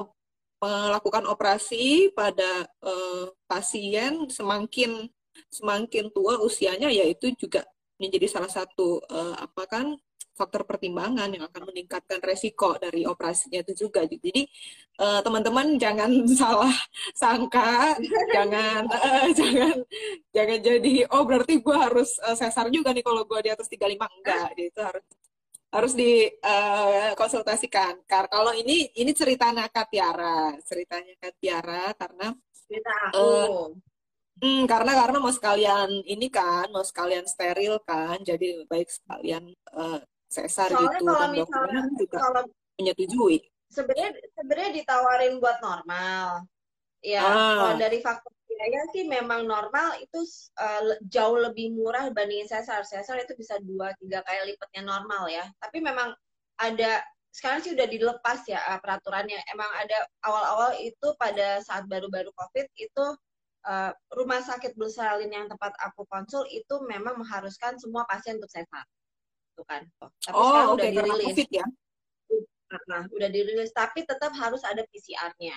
melakukan operasi pada eh, pasien semakin semakin tua usianya yaitu juga menjadi salah satu eh, apa kan faktor pertimbangan yang akan meningkatkan resiko dari operasinya itu juga. Jadi uh, teman-teman jangan salah sangka, jangan uh, jangan jangan jadi oh berarti gue harus uh, sesar juga nih kalau gue di atas 35 enggak, itu harus harus dikonsultasikan. Uh, Karena kalau ini ini ceritanya Katiara, ceritanya Katiara karena cerita aku. Uh, Hmm, karena karena mau sekalian ini kan, mau sekalian steril kan, jadi baik sekalian uh, sesar Soalnya gitu kalau dan misalnya juga kalau menyetujui. Sebenarnya sebenarnya ditawarin buat normal. Ya, ah. kalau dari faktor biaya sih memang normal itu uh, jauh lebih murah dibandingin sesar. Sesar itu bisa dua tiga kali lipatnya normal ya. Tapi memang ada sekarang sih udah dilepas ya uh, peraturannya. Emang ada awal-awal itu pada saat baru-baru COVID itu uh, rumah sakit Bulsalin yang tempat aku konsul itu memang mengharuskan semua pasien untuk sesar gitu kan. Tapi oh, sekarang okay, udah dirilis. COVID ya? Nah, udah dirilis, tapi tetap harus ada PCR-nya.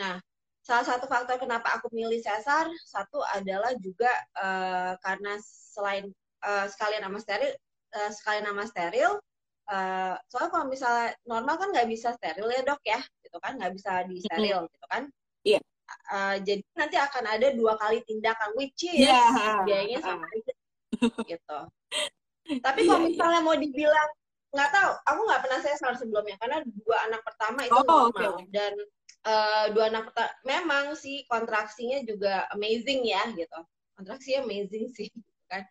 Nah, salah satu faktor kenapa aku milih sesar, satu adalah juga uh, karena selain uh, sekalian nama steril, uh, sekalian nama steril, uh, soalnya kalau misalnya normal kan nggak bisa steril ya dok ya, gitu kan, nggak bisa di steril gitu kan. Iya. Yeah. Uh, jadi nanti akan ada dua kali tindakan, which is yeah. biayanya sama aja, gitu. Tapi kalau iya, iya. misalnya mau dibilang nggak tahu, aku nggak pernah sesar sebelumnya karena dua anak pertama itu oh, normal okay. dan uh, dua anak pertama memang sih kontraksinya juga amazing ya gitu. Kontraksinya amazing sih kan.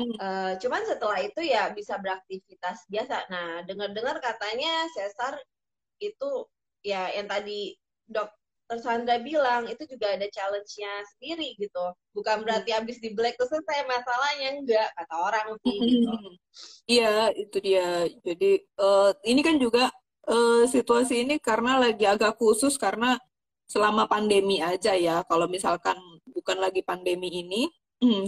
Uh, cuman setelah itu ya bisa beraktivitas biasa. Nah, dengar-dengar katanya sesar itu ya yang tadi dok Terus Sandra bilang itu juga ada challenge-nya sendiri gitu. Bukan berarti habis di black terus selesai masalahnya enggak kata orang sih gitu. Iya, itu dia. Jadi uh, ini kan juga uh, situasi ini karena lagi agak khusus karena selama pandemi aja ya. Kalau misalkan bukan lagi pandemi ini,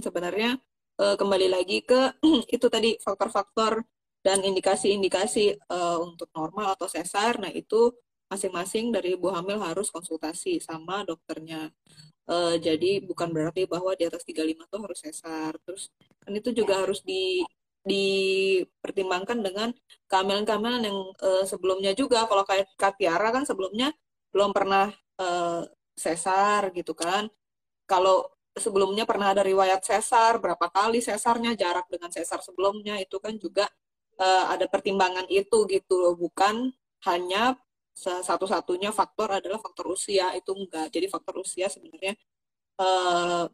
sebenarnya uh, kembali lagi ke itu tadi faktor-faktor dan indikasi-indikasi uh, untuk normal atau sesar. Nah, itu masing-masing dari ibu hamil harus konsultasi sama dokternya. Uh, jadi bukan berarti bahwa di atas 35 tuh harus sesar. Terus kan itu juga harus di dipertimbangkan dengan kehamilan-kehamilan yang uh, sebelumnya juga. Kalau kayak Katiara kan sebelumnya belum pernah uh, sesar gitu kan. Kalau sebelumnya pernah ada riwayat sesar, berapa kali sesarnya, jarak dengan sesar sebelumnya itu kan juga uh, ada pertimbangan itu gitu loh, bukan hanya satu-satunya faktor adalah faktor usia itu enggak. Jadi faktor usia sebenarnya uh,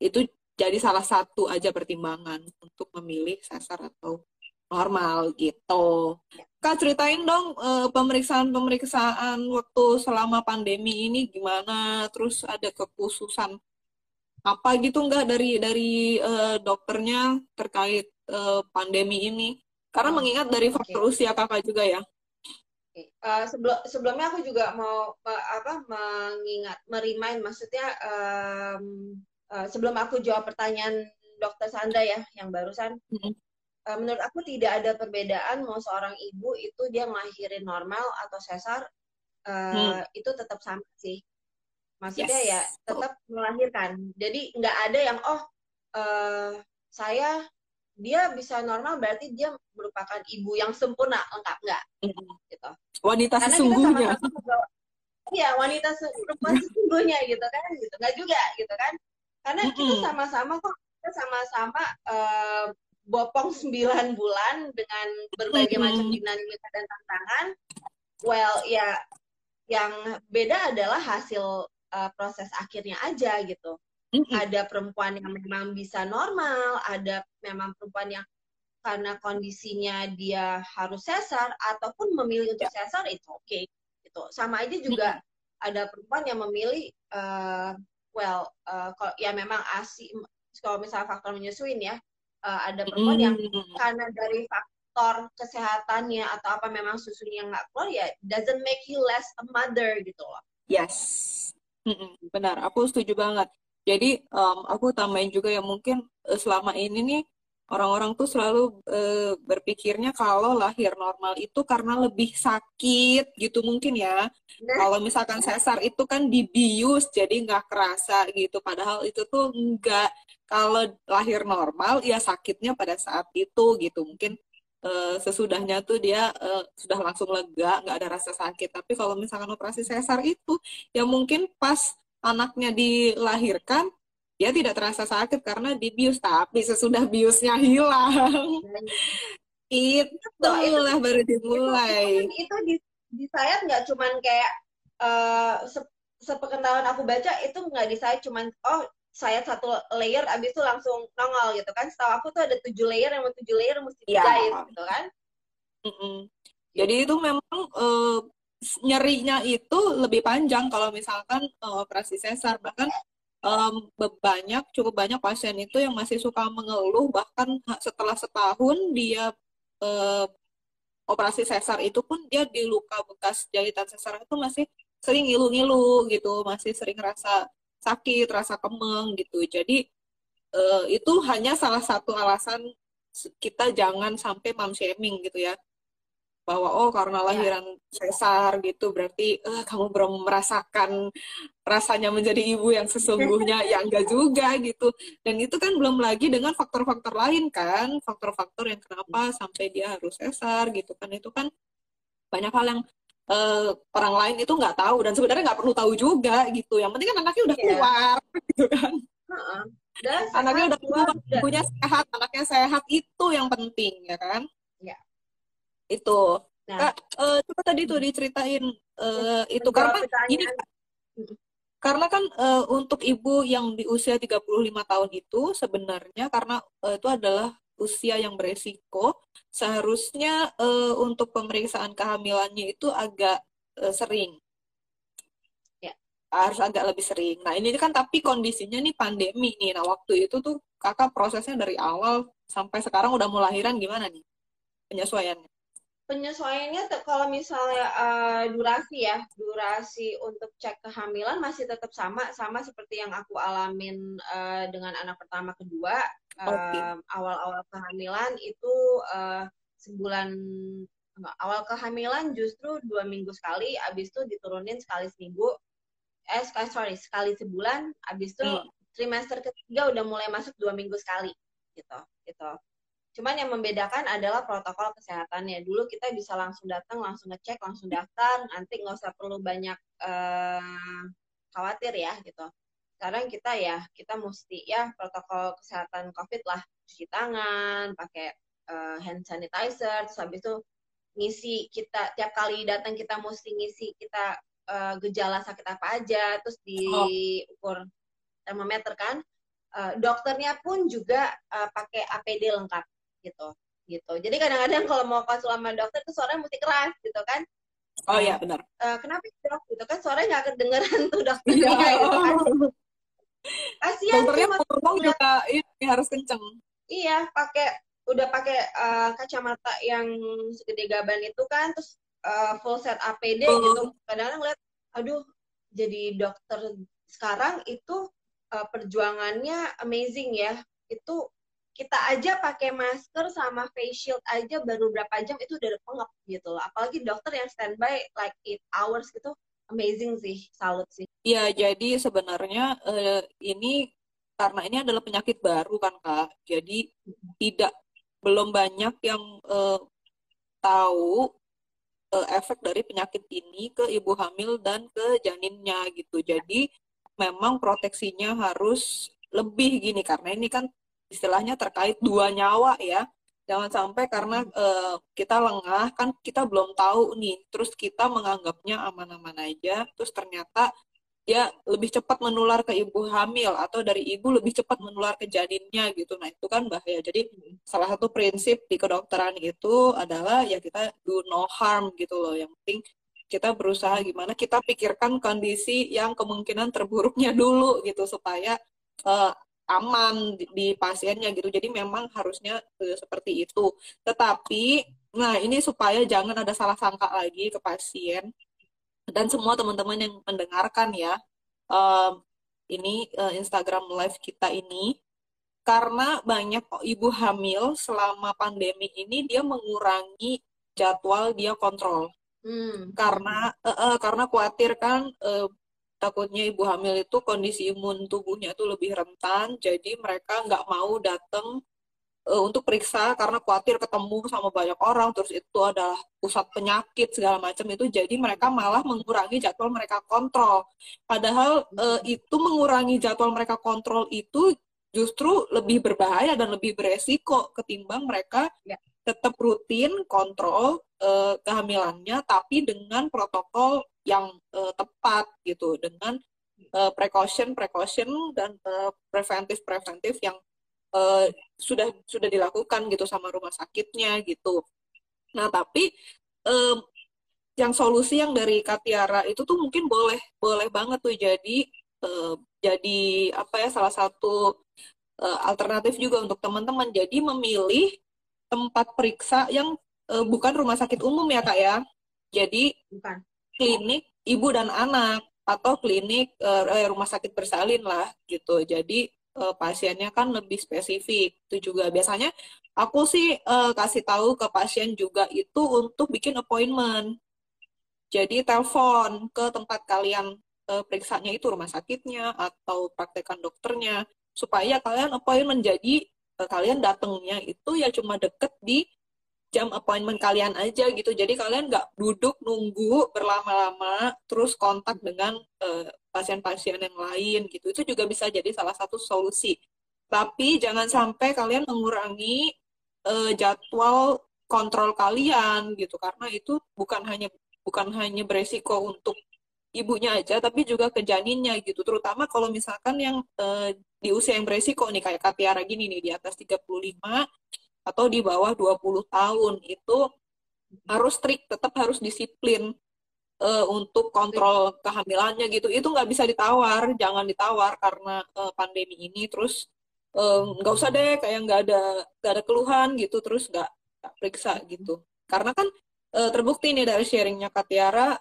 itu jadi salah satu aja pertimbangan untuk memilih sesar atau normal gitu. Kak ceritain dong pemeriksaan-pemeriksaan waktu selama pandemi ini gimana? Terus ada kekhususan apa gitu nggak dari dari uh, dokternya terkait uh, pandemi ini? Karena hmm. mengingat dari faktor okay. usia kakak juga ya. Uh, sebelum sebelumnya aku juga mau uh, apa mengingat merimain maksudnya um, uh, sebelum aku jawab pertanyaan dokter Sandra ya yang barusan mm -hmm. uh, menurut aku tidak ada perbedaan mau seorang ibu itu dia ngelahirin normal atau sesar uh, mm. itu tetap sama sih maksudnya yes. ya tetap melahirkan jadi nggak ada yang oh uh, saya dia bisa normal berarti dia merupakan ibu yang sempurna lengkap nggak mm. gitu. Wanita Karena sesungguhnya. iya wanita perempuan sesungguhnya gitu kan gitu. Nggak juga gitu kan? Karena mm -hmm. kita sama-sama kok kita sama-sama uh, bopong 9 bulan dengan berbagai mm -hmm. macam dinamika dan tantangan. Well ya yang beda adalah hasil uh, proses akhirnya aja gitu mm-hmm. ada perempuan yang memang bisa normal ada memang perempuan yang karena kondisinya dia harus sesar ataupun memilih untuk ya. sesar itu oke okay, gitu sama aja juga mm-hmm. ada perempuan yang memilih uh, well uh, kalau ya memang asi kalau misalnya faktor menyusuin ya uh, ada perempuan mm-hmm. yang karena dari faktor kesehatannya atau apa memang susunya nggak keluar ya doesn't make you less a mother gitu loh yes benar aku setuju banget jadi um, aku tambahin juga yang mungkin uh, selama ini nih orang-orang tuh selalu uh, berpikirnya kalau lahir normal itu karena lebih sakit gitu mungkin ya. Nah. Kalau misalkan sesar itu kan dibius jadi nggak kerasa gitu. Padahal itu tuh enggak. Kalau lahir normal ya sakitnya pada saat itu gitu. Mungkin uh, sesudahnya tuh dia uh, sudah langsung lega, nggak ada rasa sakit. Tapi kalau misalkan operasi sesar itu ya mungkin pas anaknya dilahirkan dia tidak terasa sakit karena dibius tapi sesudah biusnya hilang itu lah baru dimulai itu, itu di, di saya nggak cuman kayak uh, se sepengetahuan aku baca itu nggak di saya cuman oh saya satu layer abis itu langsung nongol gitu kan setahu aku tuh ada tujuh layer yang tujuh layer mesti iya. dijahit ya. gitu kan mm -mm. jadi itu memang uh, nyerinya itu lebih panjang kalau misalkan uh, operasi sesar. Bahkan um, banyak cukup banyak pasien itu yang masih suka mengeluh. Bahkan setelah setahun dia uh, operasi sesar itu pun dia di luka bekas jahitan sesar itu masih sering ngilu-ngilu gitu. Masih sering rasa sakit rasa kemeng gitu. Jadi uh, itu hanya salah satu alasan kita jangan sampai mom shaming gitu ya bahwa oh karena iya. lahiran sesar gitu berarti uh, kamu belum merasakan rasanya menjadi ibu yang sesungguhnya. Ya enggak juga gitu. Dan itu kan belum lagi dengan faktor-faktor lain kan. Faktor-faktor yang kenapa sampai dia harus sesar gitu kan. Itu kan banyak hal yang uh, orang lain itu nggak tahu dan sebenarnya nggak perlu tahu juga gitu. Yang penting kan anaknya udah iya. keluar gitu kan. Uh-uh. anaknya udah keluar ibunya sehat anaknya sehat itu yang penting ya kan itu. Nah. Kak, uh, coba tadi tuh diceritain uh, itu. Karena ini karena kan uh, untuk ibu yang di usia 35 tahun itu sebenarnya karena uh, itu adalah usia yang beresiko seharusnya uh, untuk pemeriksaan kehamilannya itu agak uh, sering. Ya. harus agak lebih sering. Nah ini kan tapi kondisinya nih pandemi nih. Nah waktu itu tuh kakak prosesnya dari awal sampai sekarang udah mau lahiran gimana nih? Penyesuaiannya penyesuaiannya kalau misalnya uh, durasi ya durasi untuk cek kehamilan masih tetap sama sama seperti yang aku alamin uh, dengan anak pertama kedua okay. uh, awal-awal kehamilan itu uh, sebulan enggak, awal kehamilan justru dua minggu sekali abis itu diturunin sekali seminggu eh sekali sorry sekali sebulan abis itu hmm. trimester ketiga udah mulai masuk dua minggu sekali gitu gitu Cuman yang membedakan adalah protokol kesehatannya. Dulu kita bisa langsung datang, langsung ngecek, langsung daftar, nanti nggak usah perlu banyak uh, khawatir ya gitu. sekarang kita ya kita mesti ya protokol kesehatan COVID lah cuci tangan, pakai uh, hand sanitizer, terus habis itu ngisi kita tiap kali datang kita mesti ngisi kita uh, gejala sakit apa aja, terus diukur termometer kan. Uh, dokternya pun juga uh, pakai APD lengkap gitu gitu. Jadi kadang-kadang kalau mau konsul sama dokter tuh suaranya mesti keras gitu kan. Oh iya benar. Uh, kenapa dok? Gitu kan suaranya nggak kedengeran tuh dokternya iya. gitu kan. Kasihan Dokternya ngomong juga ini harus kenceng. Iya, pakai udah pakai uh, kacamata yang segede gaban itu kan, terus uh, full set APD oh. gitu. Kadang-kadang lihat, aduh, jadi dokter sekarang itu uh, perjuangannya amazing ya. Itu kita aja pakai masker sama face shield aja baru berapa jam itu udah pengep gitu loh. Apalagi dokter yang standby like 8 hours gitu amazing sih, salut sih. Iya, jadi sebenarnya uh, ini karena ini adalah penyakit baru kan kak, jadi tidak belum banyak yang uh, tahu uh, efek dari penyakit ini ke ibu hamil dan ke janinnya gitu. Jadi memang proteksinya harus lebih gini karena ini kan istilahnya terkait dua nyawa ya. Jangan sampai karena uh, kita lengah kan kita belum tahu nih. Terus kita menganggapnya aman-aman aja terus ternyata ya lebih cepat menular ke ibu hamil atau dari ibu lebih cepat menular ke janinnya gitu. Nah itu kan bahaya. Jadi salah satu prinsip di kedokteran itu adalah ya kita do no harm gitu loh. Yang penting kita berusaha gimana kita pikirkan kondisi yang kemungkinan terburuknya dulu gitu supaya uh, aman di, di pasiennya gitu. Jadi memang harusnya uh, seperti itu. Tetapi nah ini supaya jangan ada salah sangka lagi ke pasien dan semua teman-teman yang mendengarkan ya. Um, ini uh, Instagram live kita ini karena banyak ibu hamil selama pandemi ini dia mengurangi jadwal dia kontrol. Hmm. Karena uh, uh, karena khawatir kan uh, takutnya ibu hamil itu kondisi imun tubuhnya itu lebih rentan, jadi mereka nggak mau datang uh, untuk periksa karena khawatir ketemu sama banyak orang, terus itu adalah pusat penyakit segala macam itu, jadi mereka malah mengurangi jadwal mereka kontrol. Padahal uh, itu mengurangi jadwal mereka kontrol itu justru lebih berbahaya dan lebih beresiko ketimbang mereka ya. Tetap rutin kontrol uh, kehamilannya, tapi dengan protokol yang uh, tepat gitu dengan uh, precaution precaution dan uh, preventif preventif yang uh, sudah sudah dilakukan gitu sama rumah sakitnya gitu. Nah tapi um, yang solusi yang dari Katiara itu tuh mungkin boleh boleh banget tuh jadi uh, jadi apa ya salah satu uh, alternatif juga untuk teman-teman. Jadi memilih tempat periksa yang uh, bukan rumah sakit umum ya kak ya. Jadi bukan klinik ibu dan anak atau klinik uh, rumah sakit bersalin lah gitu. Jadi uh, pasiennya kan lebih spesifik. Itu juga biasanya aku sih uh, kasih tahu ke pasien juga itu untuk bikin appointment. Jadi telepon ke tempat kalian uh, periksanya itu rumah sakitnya atau praktekan dokternya supaya kalian appointment jadi kalian datangnya itu ya cuma deket di jam appointment kalian aja gitu. Jadi kalian nggak duduk nunggu berlama-lama terus kontak dengan pasien eh, pasien-pasien yang lain gitu. Itu juga bisa jadi salah satu solusi. Tapi jangan sampai kalian mengurangi uh, jadwal kontrol kalian gitu karena itu bukan hanya bukan hanya beresiko untuk ibunya aja tapi juga ke janinnya gitu. Terutama kalau misalkan yang uh, di usia yang beresiko nih kayak Katiara gini nih di atas 35 atau di bawah 20 tahun itu harus strict, tetap harus disiplin uh, untuk kontrol kehamilannya gitu. Itu nggak bisa ditawar, jangan ditawar karena uh, pandemi ini. Terus nggak usah deh kayak nggak ada nggak ada keluhan gitu, terus nggak periksa gitu. Karena kan terbukti nih dari sharingnya Katiara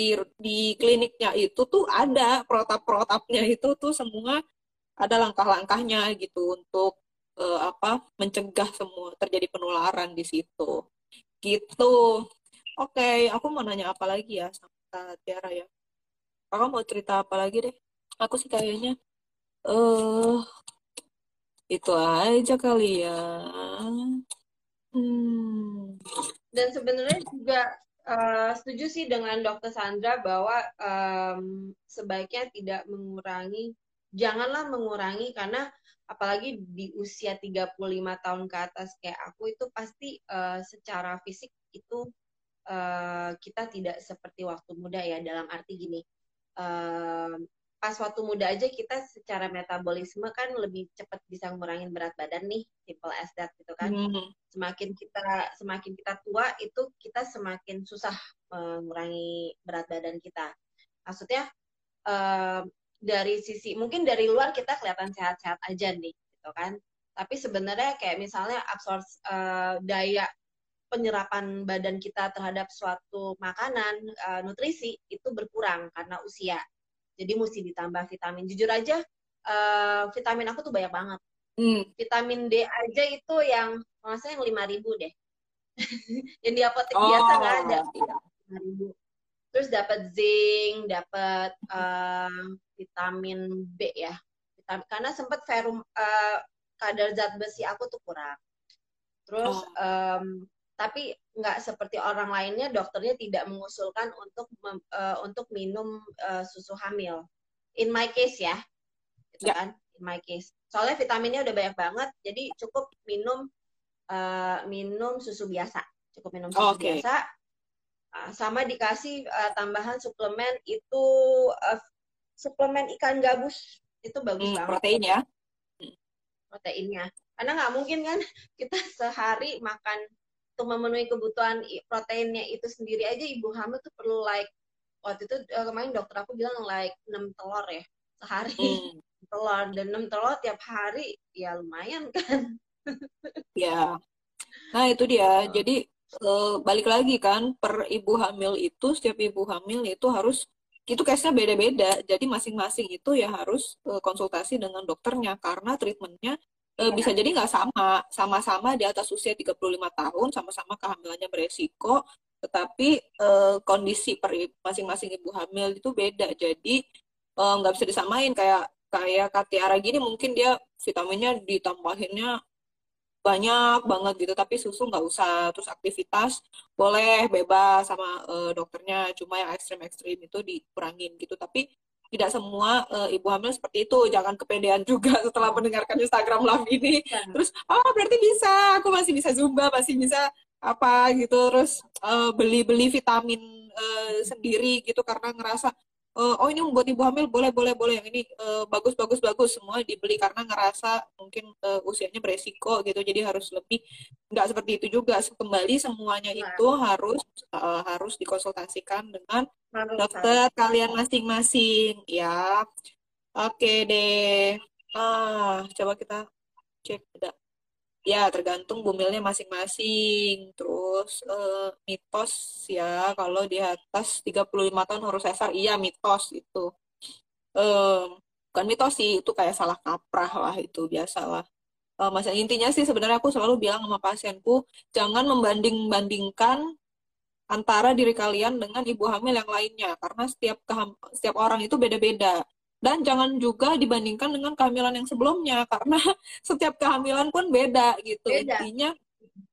di di kliniknya itu tuh ada protap-protapnya itu tuh semua ada langkah-langkahnya gitu untuk uh, apa mencegah semua terjadi penularan di situ. Gitu. Oke okay, aku mau nanya apa lagi ya sama Tiara ya. Kakak mau cerita apa lagi deh? Aku sih kayaknya eh uh, itu aja kali ya. Hmm. dan sebenarnya juga uh, setuju sih dengan dokter Sandra bahwa um, sebaiknya tidak mengurangi janganlah mengurangi karena apalagi di usia 35 tahun ke atas kayak aku itu pasti uh, secara fisik itu uh, kita tidak seperti waktu muda ya. Dalam arti gini uh, pas waktu muda aja kita secara metabolisme kan lebih cepat bisa ngurangin berat badan nih simple as that gitu kan. Mm. semakin kita semakin kita tua itu kita semakin susah mengurangi berat badan kita. Maksudnya uh, dari sisi mungkin dari luar kita kelihatan sehat-sehat aja nih gitu kan. Tapi sebenarnya kayak misalnya absorb uh, daya penyerapan badan kita terhadap suatu makanan uh, nutrisi itu berkurang karena usia jadi mesti ditambah vitamin. Jujur aja uh, vitamin aku tuh banyak banget. Hmm. vitamin D aja itu yang maksudnya yang lima ribu deh. Yang di apotek oh, biasa nggak ada. iya. lima ribu. Terus dapat zinc dapat uh, vitamin B ya. Vitamin, karena sempat verum uh, kadar zat besi aku tuh kurang. Terus oh. um, tapi nggak seperti orang lainnya dokternya tidak mengusulkan untuk uh, untuk minum uh, susu hamil. In my case ya gitu ya. kan? In my case. Soalnya vitaminnya udah banyak banget jadi cukup minum uh, minum susu biasa. Cukup minum susu okay. biasa. Uh, sama dikasih uh, tambahan suplemen itu uh, suplemen ikan gabus. Itu bagus hmm, banget. protein ya. Proteinnya. Karena nggak mungkin kan kita sehari makan untuk memenuhi kebutuhan proteinnya itu sendiri aja ibu hamil tuh perlu like. Waktu itu uh, kemarin dokter aku bilang like 6 telur ya sehari. Hmm. telur dan 6 telur tiap hari ya lumayan kan. Ya. Nah itu dia. Jadi uh, balik lagi kan per ibu hamil itu setiap ibu hamil itu harus itu case-nya beda-beda. Jadi masing-masing itu ya harus uh, konsultasi dengan dokternya. Karena treatmentnya uh, bisa jadi nggak sama. Sama-sama di atas usia 35 tahun, sama-sama kehamilannya beresiko, tetapi uh, kondisi per masing-masing ibu hamil itu beda. Jadi nggak uh, bisa disamain kayak kayak Katiara gini mungkin dia vitaminnya ditambahinnya banyak banget gitu tapi susu nggak usah terus aktivitas boleh bebas sama uh, dokternya cuma yang ekstrim-ekstrim itu dikurangin gitu tapi tidak semua uh, ibu hamil seperti itu. Jangan kepedean juga setelah mendengarkan Instagram live ini. Ya. terus oh berarti bisa. Aku masih bisa zumba masih bisa apa gitu. Terus uh, beli-beli vitamin uh, sendiri gitu karena ngerasa uh, oh ini membuat ibu hamil boleh boleh boleh. Yang ini uh, bagus bagus bagus. Semua dibeli karena ngerasa mungkin uh, usianya beresiko gitu. Jadi harus lebih nggak seperti itu juga. Kembali semuanya nah. itu harus uh, harus dikonsultasikan dengan harus, dokter harus. kalian masing-masing. Ya. Oke deh. Ah coba kita cek. Ada ya tergantung bumilnya masing-masing. Terus uh, mitos ya kalau di atas 35 tahun harus sesar iya mitos itu. Um, bukan mitos sih itu kayak salah kaprah lah itu biasa lah uh, masa intinya sih sebenarnya aku selalu bilang sama pasienku jangan membanding-bandingkan antara diri kalian dengan ibu hamil yang lainnya karena setiap setiap orang itu beda-beda dan jangan juga dibandingkan dengan kehamilan yang sebelumnya karena setiap kehamilan pun beda gitu. Beda. intinya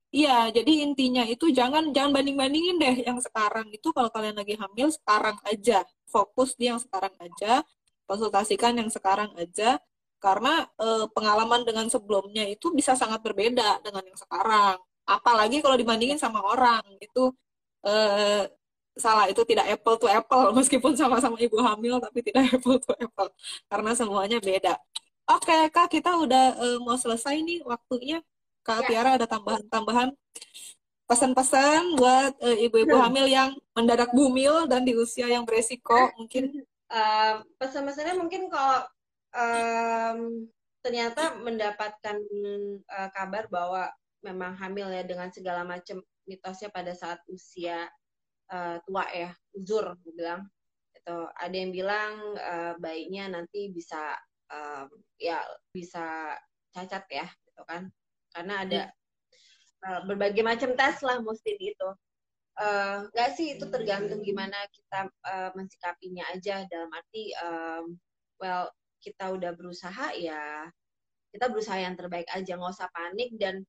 iya jadi intinya itu jangan jangan banding bandingin deh yang sekarang. Itu kalau kalian lagi hamil sekarang aja. Fokus di yang sekarang aja. Konsultasikan yang sekarang aja. Karena eh, pengalaman dengan sebelumnya itu bisa sangat berbeda dengan yang sekarang. Apalagi kalau dibandingin sama orang itu eh, salah itu tidak apple to apple meskipun sama-sama ibu hamil tapi tidak apple to apple karena semuanya beda. Oke kak kita udah uh, mau selesai nih waktunya. Kak ya. Tiara ada tambahan-tambahan pesan-pesan buat uh, ibu-ibu hmm. hamil yang mendadak bumil dan di usia yang beresiko mungkin. Uh, pesan-pesannya mungkin kalau um, ternyata mendapatkan uh, kabar bahwa memang hamil ya dengan segala macam mitosnya pada saat usia uh, tua ya uzur gue bilang. Itu ada yang bilang uh, bayinya nanti bisa uh, ya bisa cacat ya gitu kan. Karena ada uh, berbagai macam tes lah mesti itu. Nggak uh, sih itu tergantung gimana kita uh, mensikapinya aja. Dalam arti um, well kita udah berusaha ya kita berusaha yang terbaik aja. Nggak usah panik dan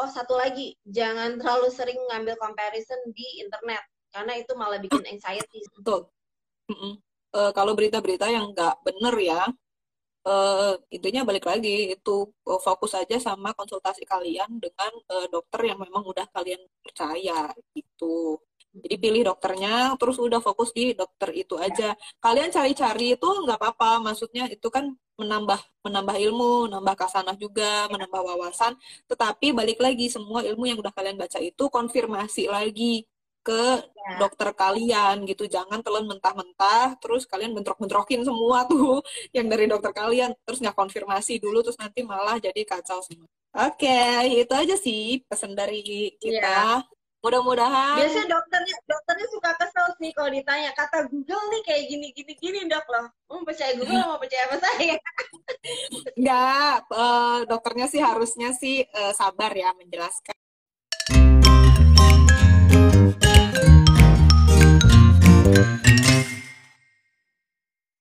oh satu lagi jangan terlalu sering ngambil comparison di internet karena itu malah bikin anxiety betul. Uh, kalau berita-berita yang nggak bener ya uh, intinya balik lagi itu uh, fokus aja sama konsultasi kalian dengan uh, dokter yang memang udah kalian percaya gitu. Jadi pilih dokternya, terus udah fokus di dokter itu aja. Kalian cari-cari itu nggak apa-apa, maksudnya itu kan menambah menambah ilmu, menambah kasanah juga, menambah wawasan. Tetapi balik lagi semua ilmu yang udah kalian baca itu konfirmasi lagi ke ya. dokter kalian gitu jangan telan mentah-mentah terus kalian bentrok-bentrokin semua tuh yang dari dokter kalian terus nggak konfirmasi dulu terus nanti malah jadi kacau semua oke okay, itu aja sih pesan dari kita ya. Mudah-mudahan. Biasanya dokternya dokternya suka kesel sih kalau ditanya kata Google nih kayak gini gini gini dok loh. Mau percaya Google mau percaya apa saya? Nggak uh, dokternya sih harusnya sih uh, sabar ya menjelaskan